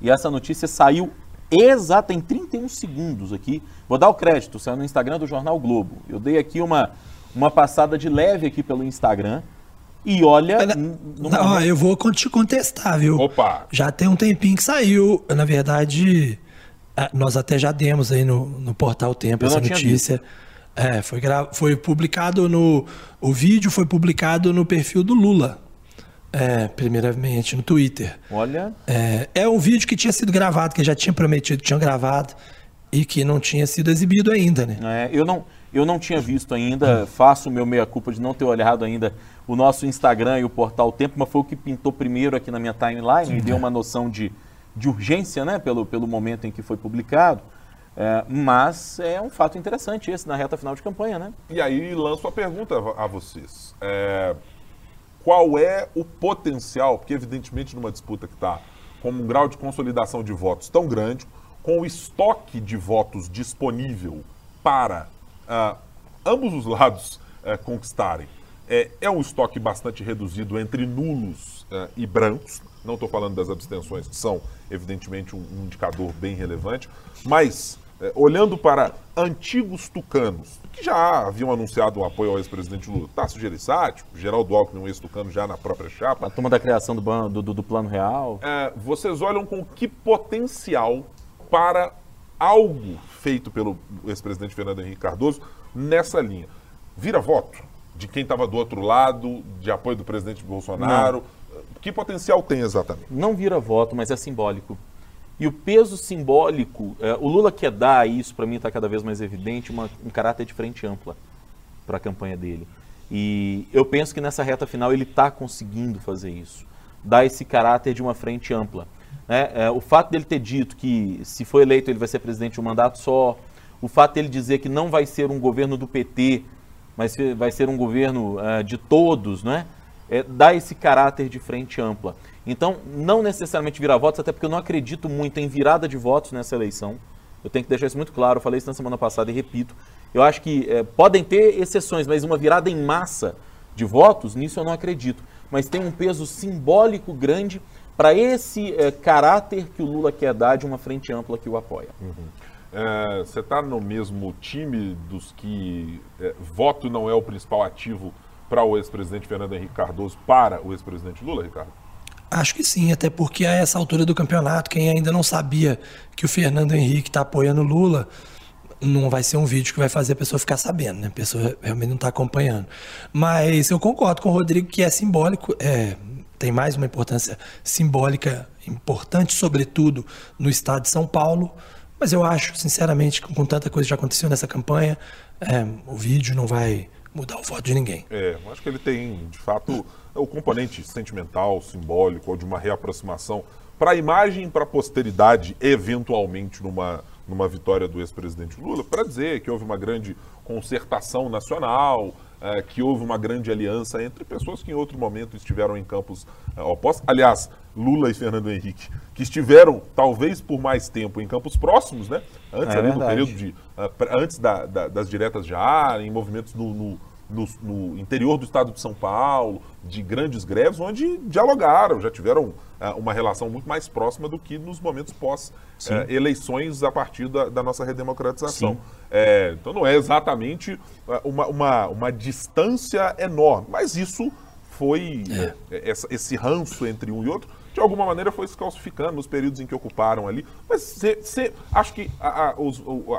E essa notícia saiu exata em 31 segundos aqui. Vou dar o crédito, saiu no Instagram do Jornal Globo. Eu dei aqui uma, uma passada de leve aqui pelo Instagram. E olha. Não, momento- eu vou te contestar, viu? Opa! Já tem um tempinho que saiu. Na verdade, ah, nós até já demos aí no, no portal Tempo Eu essa notícia. É, foi, gra... foi publicado no. O vídeo foi publicado no perfil do Lula. É, primeiramente, no Twitter. Olha. É, é um vídeo que tinha sido gravado, que já tinha prometido que tinha gravado e que não tinha sido exibido ainda, né? É, eu, não, eu não tinha visto ainda, faço o meu meia-culpa de não ter olhado ainda o nosso Instagram e o portal Tempo, mas foi o que pintou primeiro aqui na minha timeline, me deu uma noção de, de urgência, né, pelo, pelo momento em que foi publicado. É, mas é um fato interessante esse na reta final de campanha, né? E aí lanço a pergunta a a vocês. É, qual é o potencial, porque evidentemente numa disputa que está com um grau de consolidação de votos tão grande, com o estoque de votos disponível para ah, ambos os lados eh, conquistarem, é, é um estoque bastante reduzido entre nulos eh, e brancos. Não estou falando das abstenções, que são evidentemente um, um indicador bem relevante, mas olhando para antigos tucanos, que já haviam anunciado um apoio ao ex-presidente Lula, Tasso Gereissati, Geraldo Alckmin, um ex-tucano já na própria chapa, A turma da criação do, ban- do, do- Plano Real. é, vocês olham com que potencial para algo feito pelo ex-presidente Fernando Henrique Cardoso nessa linha. Vira voto de quem estava do outro lado, de apoio do presidente Bolsonaro. Que potencial tem exatamente? não vira voto, mas é simbólico. E o peso simbólico, é, o Lula quer dar, e isso para mim está cada vez mais evidente, uma- um caráter de frente ampla para a campanha dele. E eu penso que nessa reta final ele está conseguindo fazer isso, dar esse caráter de uma frente ampla. né? É, o fato dele ter dito que se for eleito ele vai ser presidente de um mandato só, o fato dele dizer que não vai ser um governo do PT, mas vai ser um governo eh, de todos, né? É, dá esse caráter de frente ampla. Então, não necessariamente virar votos, até porque eu não acredito muito em virada de votos nessa eleição. Eu tenho que deixar isso muito claro, eu falei isso na semana passada e repito. Eu acho que eh, podem ter exceções, mas uma virada em massa de votos, nisso eu não acredito. Mas tem um peso simbólico grande para esse eh, caráter que o Lula quer dar de uma frente ampla que o apoia. É, você está no mesmo time dos que é, voto não é o principal ativo para o ex-presidente Fernando Henrique Cardoso para o ex-presidente Lula, Ricardo? Acho que sim, até porque a essa altura do campeonato, quem ainda não sabia que o Fernando Henrique está apoiando o Lula, não vai ser um vídeo que vai fazer a pessoa ficar sabendo, né? A pessoa realmente não está acompanhando. Mas eu concordo com o Rodrigo que é simbólico, é, tem mais uma importância simbólica importante, sobretudo no estado de São Paulo. Mas eu acho, sinceramente, que com tanta coisa que já aconteceu nessa campanha, é, o vídeo não vai mudar o voto de ninguém. É, acho que ele tem, de fato, o componente sentimental, simbólico, ou de uma reaproximação para a imagem para a posteridade, eventualmente, numa, numa vitória do ex-presidente Lula, para dizer que houve uma grande concertação nacional, eh, que houve uma grande aliança entre pessoas que em outro momento estiveram em campos eh, opostos. Aliás, Lula e Fernando Henrique, que estiveram, talvez por mais tempo, em campos próximos, né? Antes É ali verdade. período de ah, antes da- da- das diretas já, em movimentos no, no- no- no interior do estado de São Paulo, de grandes greves, onde dialogaram, já tiveram ah, uma relação muito mais próxima do que nos momentos pós-eleições a partir da, da nossa redemocratização. É, então não é exatamente ah, uma, uma, uma distância enorme, mas isso foi, é, essa- esse ranço entre um e outro, de alguma maneira foi se calcificando nos períodos em que ocuparam ali. Mas cê- cê- acho que a, a-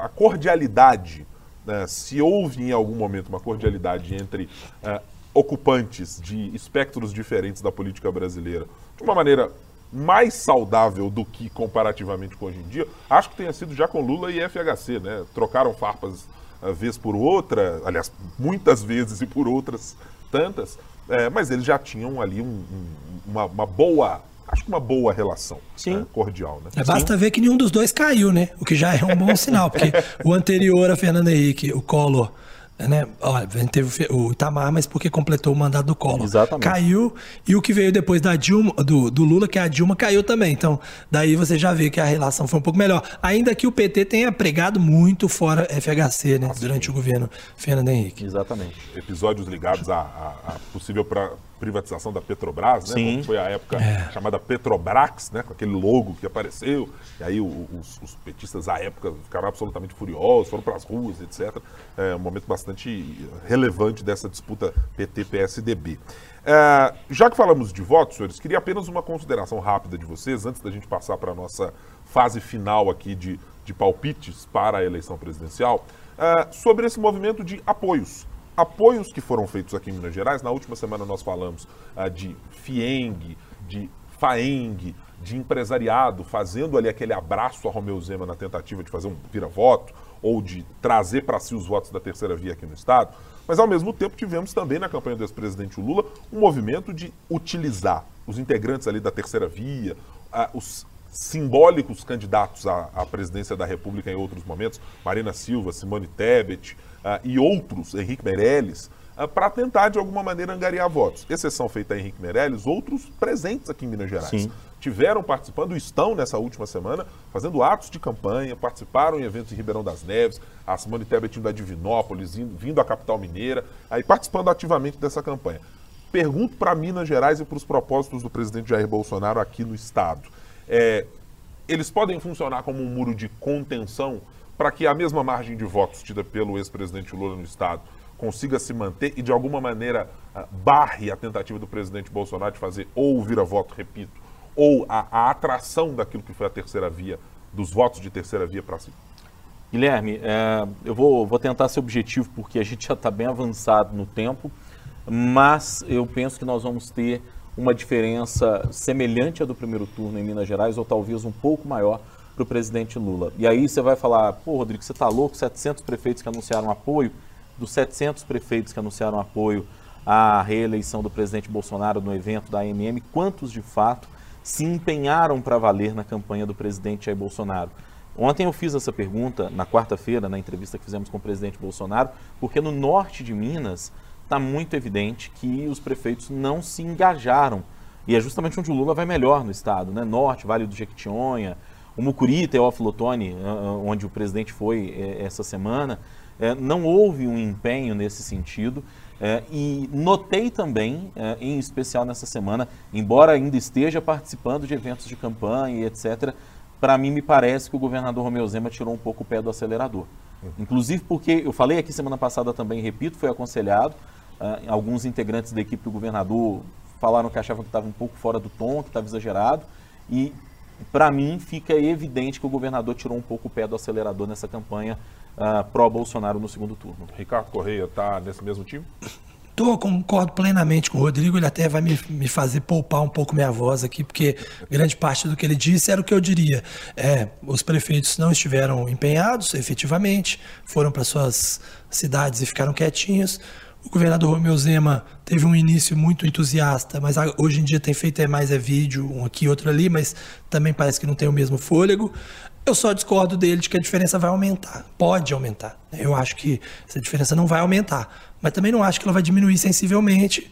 a cordialidade, né, se houve em algum momento uma cordialidade entre eh, ocupantes de espectros diferentes da política brasileira de uma maneira mais saudável do que comparativamente com hoje em dia, acho que tenha sido já com Lula e FHC, né? Trocaram farpas uh, vez por outra, aliás, muitas vezes e por outras tantas, é, mas eles já tinham ali um, um, uma, uma, boa, acho que uma boa relação né? cordial. Né? É, basta Sim. ver que nenhum dos dois caiu, né? O que já é um bom sinal, porque o anterior a Fernando Henrique, o Collor, né? Olha, a gente teve o Itamar, mas porque completou o mandato do Collor. Exatamente. Caiu, e o que veio depois da Dilma, do, do, Lula, que é a Dilma, caiu também. Então, daí você já vê que a relação foi um pouco melhor. Ainda que o PT tenha pregado muito fora FHC, né? Nossa, durante sim. o governo Fernando Henrique. Exatamente. Episódios ligados à, à, à possível pra, privatização da Petrobras, né? Sim. Foi a época é. chamada Petrobrax, né? Com aquele logo que apareceu. E aí os, os petistas à época ficaram absolutamente furiosos, foram para as ruas, etc. É um momento bastante relevante dessa disputa PT-PSDB. É, já que falamos de votos, senhores, queria apenas uma consideração rápida de vocês, antes da gente passar para a nossa fase final aqui de, de palpites para a eleição presidencial, é, sobre esse movimento de apoios apoios que foram feitos aqui em Minas Gerais. Na última semana nós falamos ah, de FIENG, de FAENG, de empresariado fazendo ali aquele abraço a Romeu Zema na tentativa de fazer um vira-voto ou de trazer para si os votos da terceira via aqui no Estado. Mas, ao mesmo tempo, tivemos também na campanha do ex-presidente Lula um movimento de utilizar os integrantes ali da terceira via, ah, os simbólicos candidatos à, à, presidência da República em outros momentos, Marina Silva, Simone Tebet, e outros, Henrique Meirelles, uh, para tentar, de alguma maneira, angariar votos. Exceção feita a Henrique Meirelles, outros presentes aqui em Minas Gerais. Sim. Tiveram participando, estão nessa última semana, fazendo atos de campanha, participaram em eventos em Ribeirão das Neves, a Simone Tebet indo da Divinópolis, indo, vindo à capital mineira, aí participando ativamente dessa campanha. Pergunto para Minas Gerais e para os propósitos do presidente Jair Bolsonaro aqui no Estado. É, eles podem funcionar como um muro de contenção para que a mesma margem de votos tida pelo ex-presidente Lula no Estado consiga se manter e, de alguma maneira, ah, barre a tentativa do presidente Bolsonaro de fazer ou vira-voto, repito, ou a, a, atração daquilo que foi a terceira via, dos votos de terceira via para si? Guilherme, é, eu vou, vou tentar ser objetivo porque a gente já está bem avançado no tempo, mas eu penso que nós vamos ter uma diferença semelhante à do primeiro turno em Minas Gerais, ou talvez um pouco maior, para o presidente Lula. E aí você vai falar, pô, Rodrigo, você está louco? 700 prefeitos que anunciaram apoio, dos 700 prefeitos que anunciaram apoio à reeleição do presidente Bolsonaro no evento da AMM, quantos de fato se empenharam para valer na campanha do presidente Jair Bolsonaro? Ontem eu fiz essa pergunta, na quarta-feira, na entrevista que fizemos com o presidente Bolsonaro, porque no norte de Minas está muito evidente que os prefeitos não se engajaram. E é justamente onde o Lula vai melhor no estado, né? Norte, Vale do Jequitinhonha, o Mucuri, Teófilo Otoni, eh, eh, onde o presidente foi eh, essa semana, não houve um empenho nesse sentido. e notei também, em especial nessa semana, embora ainda esteja participando de eventos de campanha e etc., para mim me parece que o governador Romeu Zema tirou um pouco o pé do acelerador. Inclusive porque, eu falei aqui semana passada também, repito, foi aconselhado, alguns integrantes da equipe do governador falaram que achavam que estava um pouco fora do tom, que estava exagerado, e para mim fica evidente que o governador tirou um pouco o pé do acelerador nessa campanha uh, pró-Bolsonaro no segundo turno. Ricardo Correia está nesse mesmo time? Tô, concordo plenamente com o Rodrigo, ele até vai me, me fazer poupar um pouco minha voz aqui, porque grande parte do que ele disse era o que eu diria. É, os prefeitos não estiveram empenhados, efetivamente, foram para suas cidades e ficaram quietinhos. O governador Romeu Zema teve um início muito entusiasta, mas hoje em dia tem feito é mais é vídeo, um aqui, outro ali, mas também parece que não tem o mesmo fôlego. Eu só discordo dele de que a diferença vai aumentar. Pode aumentar. Eu acho que essa diferença não vai aumentar. Mas também não acho que ela vai diminuir sensivelmente.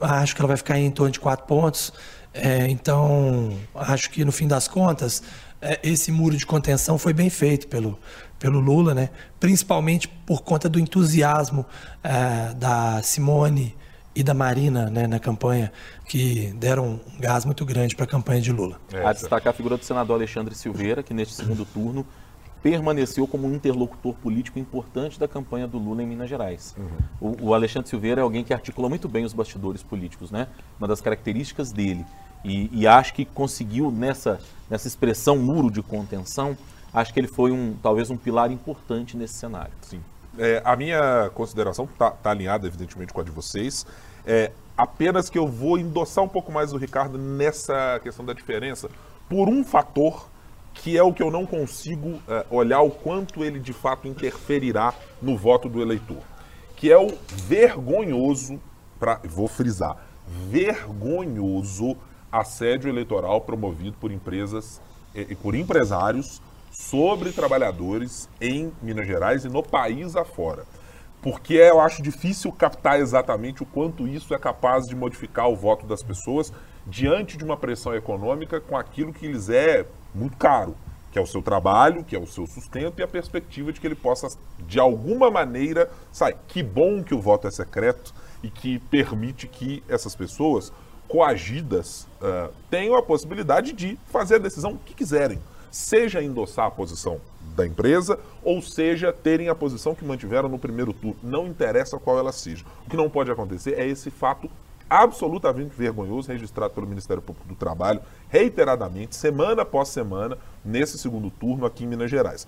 Acho que ela vai ficar em torno de quatro pontos. É, então, acho que no fim das contas, é, esse muro de contenção foi bem feito pelo, pelo Lula, né? principalmente por conta do entusiasmo é, da Simone e da Marina né, na campanha, que deram um gás muito grande para a campanha de Lula. É, a destacar a figura do senador Alexandre Silveira, que neste segundo turno permaneceu como um interlocutor político importante da campanha do Lula em Minas Gerais. Uhum. O, o, Alexandre Silveira é alguém que articula muito bem os bastidores políticos, né? Uma das características dele. E, e acho que conseguiu, nessa, nessa expressão muro de contenção, acho que ele foi um talvez um pilar importante nesse cenário. Sim. É, a minha consideração está tá alinhada, evidentemente, com a de vocês. É, apenas que eu vou endossar um pouco mais o Ricardo nessa questão da diferença por um fator que é o que eu não consigo é, olhar o quanto ele de fato interferirá no voto do eleitor, que é o vergonhoso, pra, vou frisar, vergonhoso assédio eleitoral promovido por empresas e por empresários sobre trabalhadores em Minas Gerais e no país afora. Porque eu acho difícil captar exatamente o quanto isso é capaz de modificar o voto das pessoas diante de uma pressão econômica com aquilo que lhes é muito caro, que é o seu trabalho, que é o seu sustento e a perspectiva de que ele possa, de alguma maneira, sair. Que bom que o voto é secreto e que permite que essas pessoas coagidas uh, tenham a possibilidade de fazer a decisão que quiserem seja endossar a posição da empresa, ou seja, terem a posição que mantiveram no primeiro turno. Não interessa qual ela seja. O que não pode acontecer é esse fato absolutamente vergonhoso registrado pelo Ministério Público do Trabalho reiteradamente, semana após semana, nesse segundo turno aqui em Minas Gerais.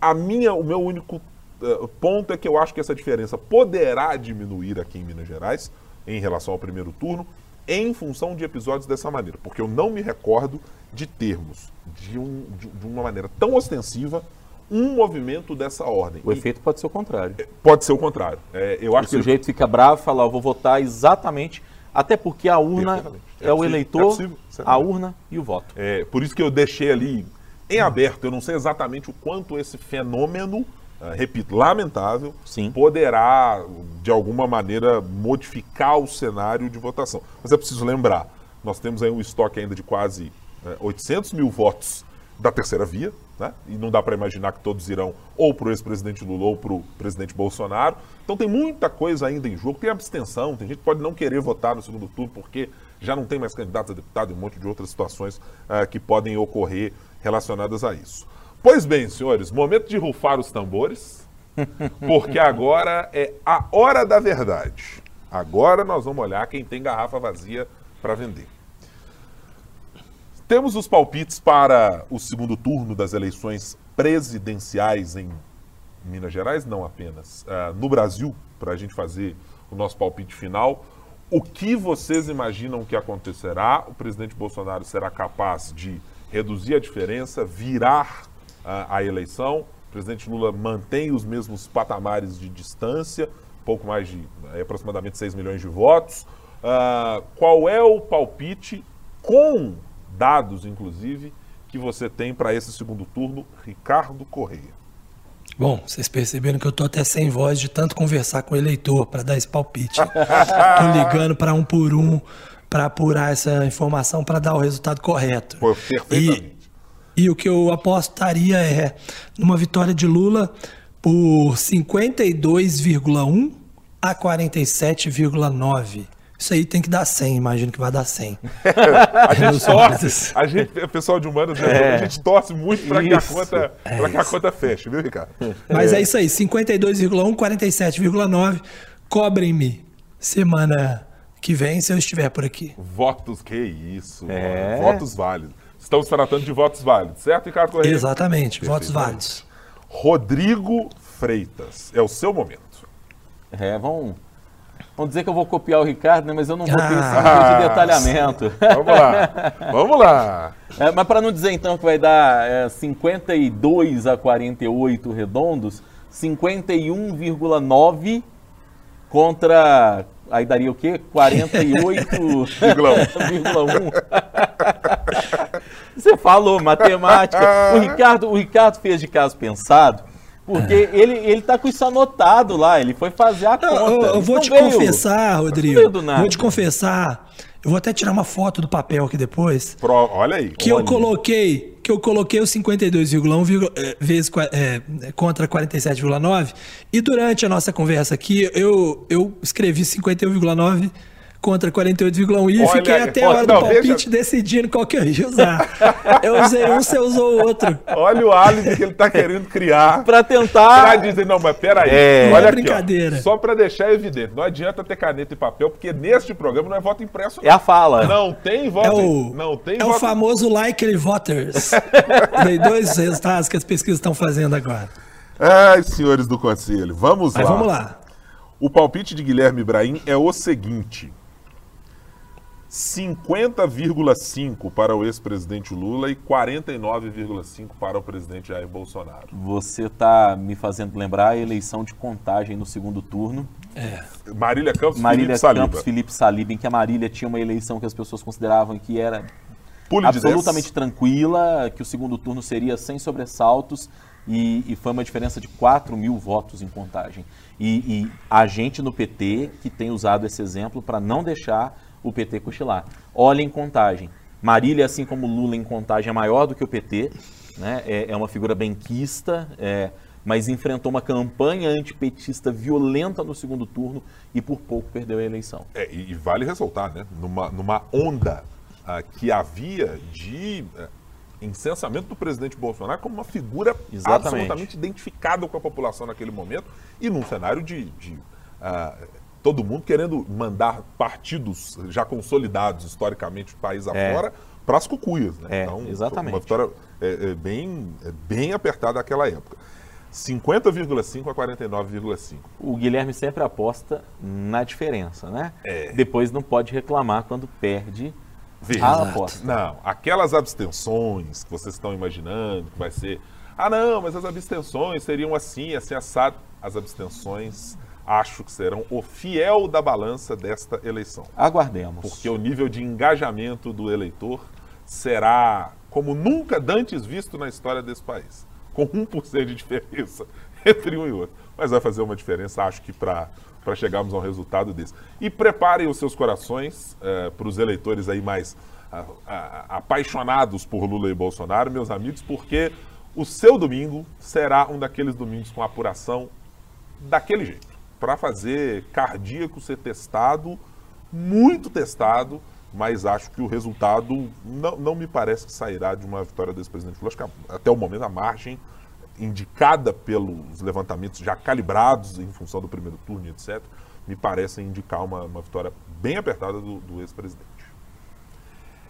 A minha, o meu único uh, ponto é que eu acho que essa diferença poderá diminuir aqui em Minas Gerais em relação ao primeiro turno, em função de episódios dessa maneira, porque eu não me recordo de termos de, um, de, de uma maneira tão ostensiva um movimento dessa ordem. O e efeito pode ser o contrário. É, pode ser o contrário. É, eu acho o que sujeito fica bravo e fala, eu vou votar exatamente, até porque a urna é, é, o eleitor, é possível, a urna e o voto. É, por isso que eu deixei ali em aberto. Eu não sei exatamente o quanto esse fenômeno repito, lamentável, Sim. poderá, de alguma maneira, modificar o cenário de votação. Mas é preciso lembrar, nós temos aí um estoque ainda de quase uh, eh, 800 mil votos da terceira via, né? e não dá para imaginar que todos irão ou para o ex-presidente Lula ou para o presidente Bolsonaro. Então tem muita coisa ainda em jogo, tem abstenção, tem gente que pode não querer votar no segundo turno porque já não tem mais candidatos a deputado e um monte de outras situações uh, que podem ocorrer relacionadas a isso. Pois bem, senhores, momento de rufar os tambores, porque agora é a hora da verdade. Agora nós vamos olhar quem tem garrafa vazia para vender. Temos os palpites para o segundo turno das eleições presidenciais em Minas Gerais, não apenas, uh, no Brasil, para a gente fazer o nosso palpite final. O que vocês imaginam que acontecerá? O presidente Bolsonaro será capaz de reduzir a diferença, virar a, a eleição. O presidente Lula mantém os mesmos patamares de distância, pouco mais de aproximadamente 6 milhões de votos. Uh, qual é o palpite, com dados inclusive, que você tem para esse segundo turno, Ricardo Correia? Bom, vocês perceberam que eu estou até sem voz de tanto conversar com o eleitor para dar esse palpite. Estou ligando para um por um para apurar essa informação para dar o resultado correto. Foi perfeitamente. E e o que eu apostaria é numa vitória de Lula por 52,1 a 47,9. Isso aí tem que dar 100, imagino que vai dar 100. a gente torce, a gente, pessoal de humanas, né, é. a gente torce muito para que, a conta, é que a conta feche, viu, Ricardo? Mas é, é isso aí, 52,1, 47,9. Cobrem-me semana que vem se eu estiver por aqui. Votos, que isso. É. Votos válidos. Estamos tratando de votos válidos, certo, Ricardo Correia? Exatamente, votos válidos. Rodrigo Freitas, é o seu momento. É, vamos, vamos dizer que eu vou copiar o Ricardo, né, mas eu não vou ter esse ah, de detalhamento. Vamos lá, vamos lá. É, mas para não dizer então que vai dar é, 52 a 48 redondos, 51,9 contra Aí daria o quê? 48,1. Você falou, matemática. O Ricardo, o Ricardo fez de caso pensado, porque ele, ele tá com isso anotado lá, ele foi fazer a conta. Eu, eu vou te veio, confessar, Rodrigo. Vou te confessar. Eu vou até tirar uma foto do papel aqui depois. Pro, olha aí. Que olha. eu coloquei, que eu coloquei o 52,1 é, vezes é, contra 47,9 e durante a nossa conversa aqui eu eu escrevi 51,9 contra 48,1 e fiquei até a hora não, do palpite veja... decidindo qual que eu ia usar. eu usei um, você usou o outro. Olha o álibi que ele está querendo criar. para tentar... Pra dizer, não, mas peraí. É, olha é brincadeira. Aqui, só para deixar evidente, não adianta ter caneta e papel, porque neste programa não é voto impresso. Não. É a fala. Não tem voto. É o, não tem é voto... o famoso likely voters. Dei dois resultados que as pesquisas estão fazendo agora. Ai, senhores do conselho, vamos Mas lá. vamos lá. O palpite de Guilherme Ibrahim é o seguinte: 50,5 para o ex-presidente Lula e 49,5 para o presidente Jair Bolsonaro. Você está me fazendo lembrar a eleição de contagem no segundo turno. Marília Campos, Marília Felipe Saliba. Campos, Felipe Saliba, em que a Marília tinha uma eleição que as pessoas consideravam que era Pule de absolutamente 10. tranquila, que o segundo turno seria sem sobressaltos e, e foi uma diferença de 4 mil votos em contagem. E, e a gente no PT que tem usado esse exemplo para não deixar o PT cochilar. Olha em contagem. Marília, assim como Lula em contagem, é maior do que o PT, né? é, é uma figura benquista, é, mas enfrentou uma campanha antipetista violenta no segundo turno e por pouco perdeu a eleição. É, e, vale ressaltar, né? Numa, numa onda ah, que havia de eh, incensamento do presidente Bolsonaro como uma figura Exatamente. absolutamente identificada com a população naquele momento e num cenário de, de, ah, todo mundo querendo mandar partidos já consolidados historicamente do país É. afora para as cucuias. Né? É, então, exatamente. Uma vitória é, é bem, é bem apertada naquela época. 50,5 a 49,5. O Guilherme sempre aposta na diferença, né? É. Depois não pode reclamar quando perde Veja, a aposta. Não, aquelas abstenções que vocês estão imaginando, que vai ser. Ah, não, mas as abstenções seriam assim, assim, assado. As abstenções acho que serão o fiel da balança desta eleição. Aguardemos. Porque o nível de engajamento do eleitor será como nunca dantes visto na história desse país. Com 1% de diferença entre um e outro. Mas vai fazer uma diferença, acho que para chegarmos a um resultado desse. E preparem os seus corações para os eleitores aí mais ah, ah, apaixonados por Lula e Bolsonaro, meus amigos, porque o seu domingo será um daqueles domingos com apuração daquele jeito. Para fazer cardíaco ser testado, muito testado, mas acho que o resultado não, não me parece que sairá de uma vitória desse presidente Lula. Acho que até o momento a margem indicada pelos levantamentos já calibrados em função do primeiro turno, etc., me parece indicar uma, uma vitória bem apertada do, do ex-presidente.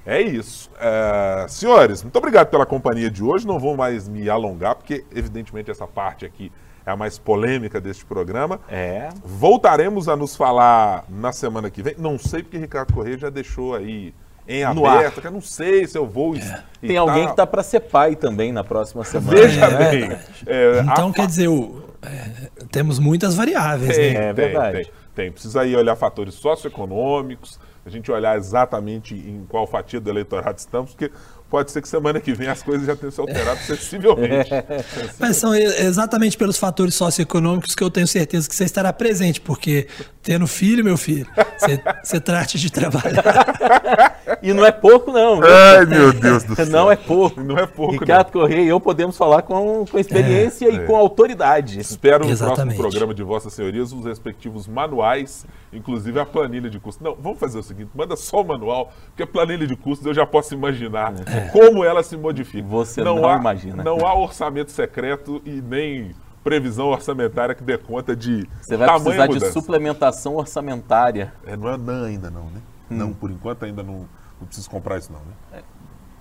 É isso. É, senhores, muito obrigado pela companhia de hoje. Não vou mais me alongar, porque, evidentemente, essa parte aqui é a mais polêmica deste programa. É. Voltaremos a nos falar na semana que vem. Não sei porque Ricardo Correia já deixou aí em No aberto, que eu não sei se eu vou. e Tem tal. alguém que tá para ser pai também na próxima semana. Veja né? bem. é, Então, a- quer dizer, o- é, temos muitas variáveis, Tem, né? É tem, verdade. Tem, tem. Precisa aí olhar fatores socioeconômicos, a gente olhar exatamente em qual fatia do eleitorado estamos, porque pode ser que semana que vem as coisas já tenham se alterado sensivelmente. Mas são exatamente pelos fatores socioeconômicos que eu tenho certeza que você estará presente, porque tendo filho, meu filho, você, você trate de trabalhar. E não é pouco, não. viu? Ai, meu Deus do céu. Não é pouco. Não é pouco, Ricardo Correia e eu podemos falar com, com experiência e É. com autoridade. Espero no Exatamente. próximo programa de Vossas Senhorias os respectivos manuais, inclusive a planilha de custos. Não, vamos fazer o seguinte: manda só o manual, porque a planilha de custos eu já posso imaginar como ela se modifica. Você não há, imagina. Não há orçamento secreto e nem previsão orçamentária que dê conta de Você vai precisar de mudança. suplementação orçamentária. É, não é não ainda não, né? Hum. Não, por enquanto ainda não, não preciso comprar isso não, né?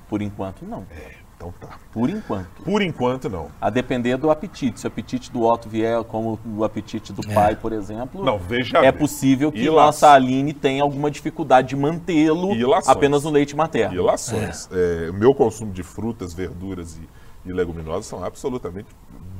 Por enquanto, não. Então tá. Por enquanto. Por enquanto não. A depender do apetite. Se o apetite do Otto vier como o apetite do pai, por exemplo, Não, veja é bem. possível que E nossa. Aline tenha alguma dificuldade de mantê-lo apenas no leite E materno. lações. É, o meu consumo de frutas, verduras e, e leguminosas são absolutamente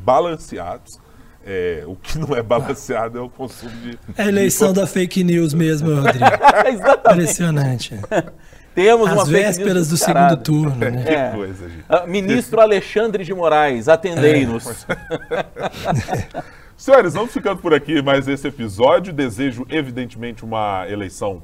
balanceados. É, o que não é balanceado é o consumo de. É a eleição da fake news mesmo, Rodrigo. Exatamente. Impressionante. Temos uma As fake vésperas do segundo turno, né? Que É. coisa, gente. Ah, Ministro Alexandre de Moraes, atendei-nos. Senhores, vamos ficando por aqui mais esse episódio. Desejo, evidentemente, uma eleição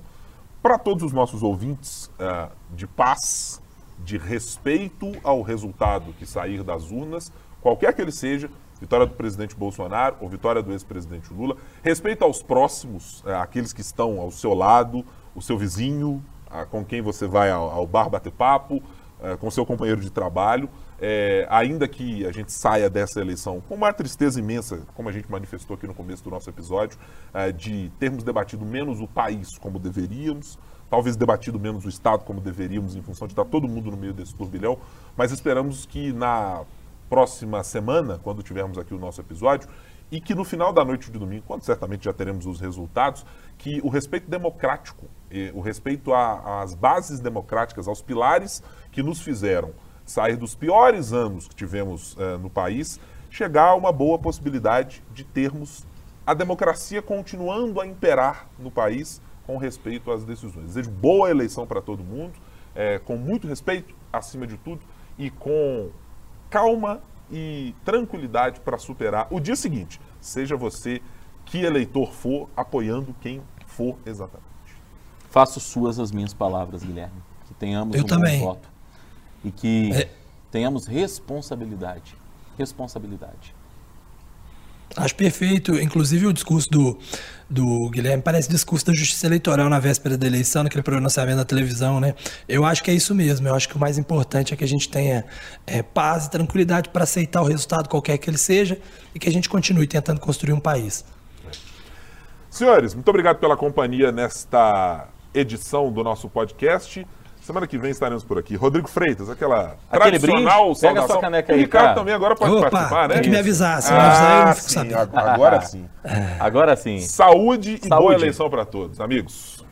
para todos os nossos ouvintes ah, de paz, de respeito ao resultado que sair das urnas, qualquer que ele seja, vitória do presidente Bolsonaro ou vitória do ex-presidente Lula. Respeito aos próximos, aqueles que estão ao seu lado, o seu vizinho, ah, com quem você vai ao, ao bar bater papo, ah, com seu companheiro de trabalho. É, ainda que a gente saia dessa eleição com uma tristeza imensa, como a gente manifestou aqui no começo do nosso episódio, é, de termos debatido menos o país como deveríamos, talvez debatido menos o Estado como deveríamos, em função de estar todo mundo no meio desse turbilhão, mas esperamos que na próxima semana, quando tivermos aqui o nosso episódio, e que no final da noite de domingo, quando certamente já teremos os resultados, que o respeito democrático, o respeito às bases democráticas, aos pilares que nos fizeram sair dos piores anos que tivemos uh, no país, chegar a uma boa possibilidade de termos a democracia continuando a imperar no país com respeito às decisões. Desejo boa eleição para todo mundo, é, com muito respeito, acima de tudo, e com calma e tranquilidade para superar o dia seguinte, seja você que eleitor for, apoiando quem for exatamente. Faço suas as minhas palavras, Guilherme. Que tenhamos Eu um também. bom voto. E que é. tenhamos responsabilidade. Responsabilidade. Acho perfeito. Inclusive o discurso do, do Guilherme parece discurso da justiça eleitoral na véspera da eleição, naquele pronunciamento na televisão, né? Eu acho que é isso mesmo. Eu acho que o mais importante é que a gente tenha é, paz e tranquilidade para aceitar o resultado, qualquer que ele seja, e que a gente continue tentando construir um país. Senhores, muito obrigado pela companhia nesta edição do nosso podcast. Semana que vem estaremos por aqui. Rodrigo Freitas, aquela Aquele tradicional brinde, pega a sua caneca aí, O Ricardo cara. também agora pode Opa, participar, né? tem que me avisar. Se ah, não avisar, eu não fico sim, sabendo. ag- Agora sim. Agora sim. Saúde e boa Saúde. eleição para todos, amigos.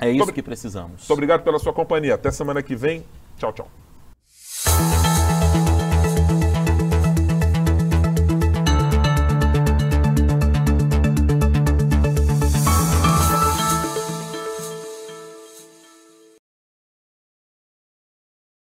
É isso que precisamos. Muito obrigado pela sua companhia. Até semana que vem. Tchau, tchau.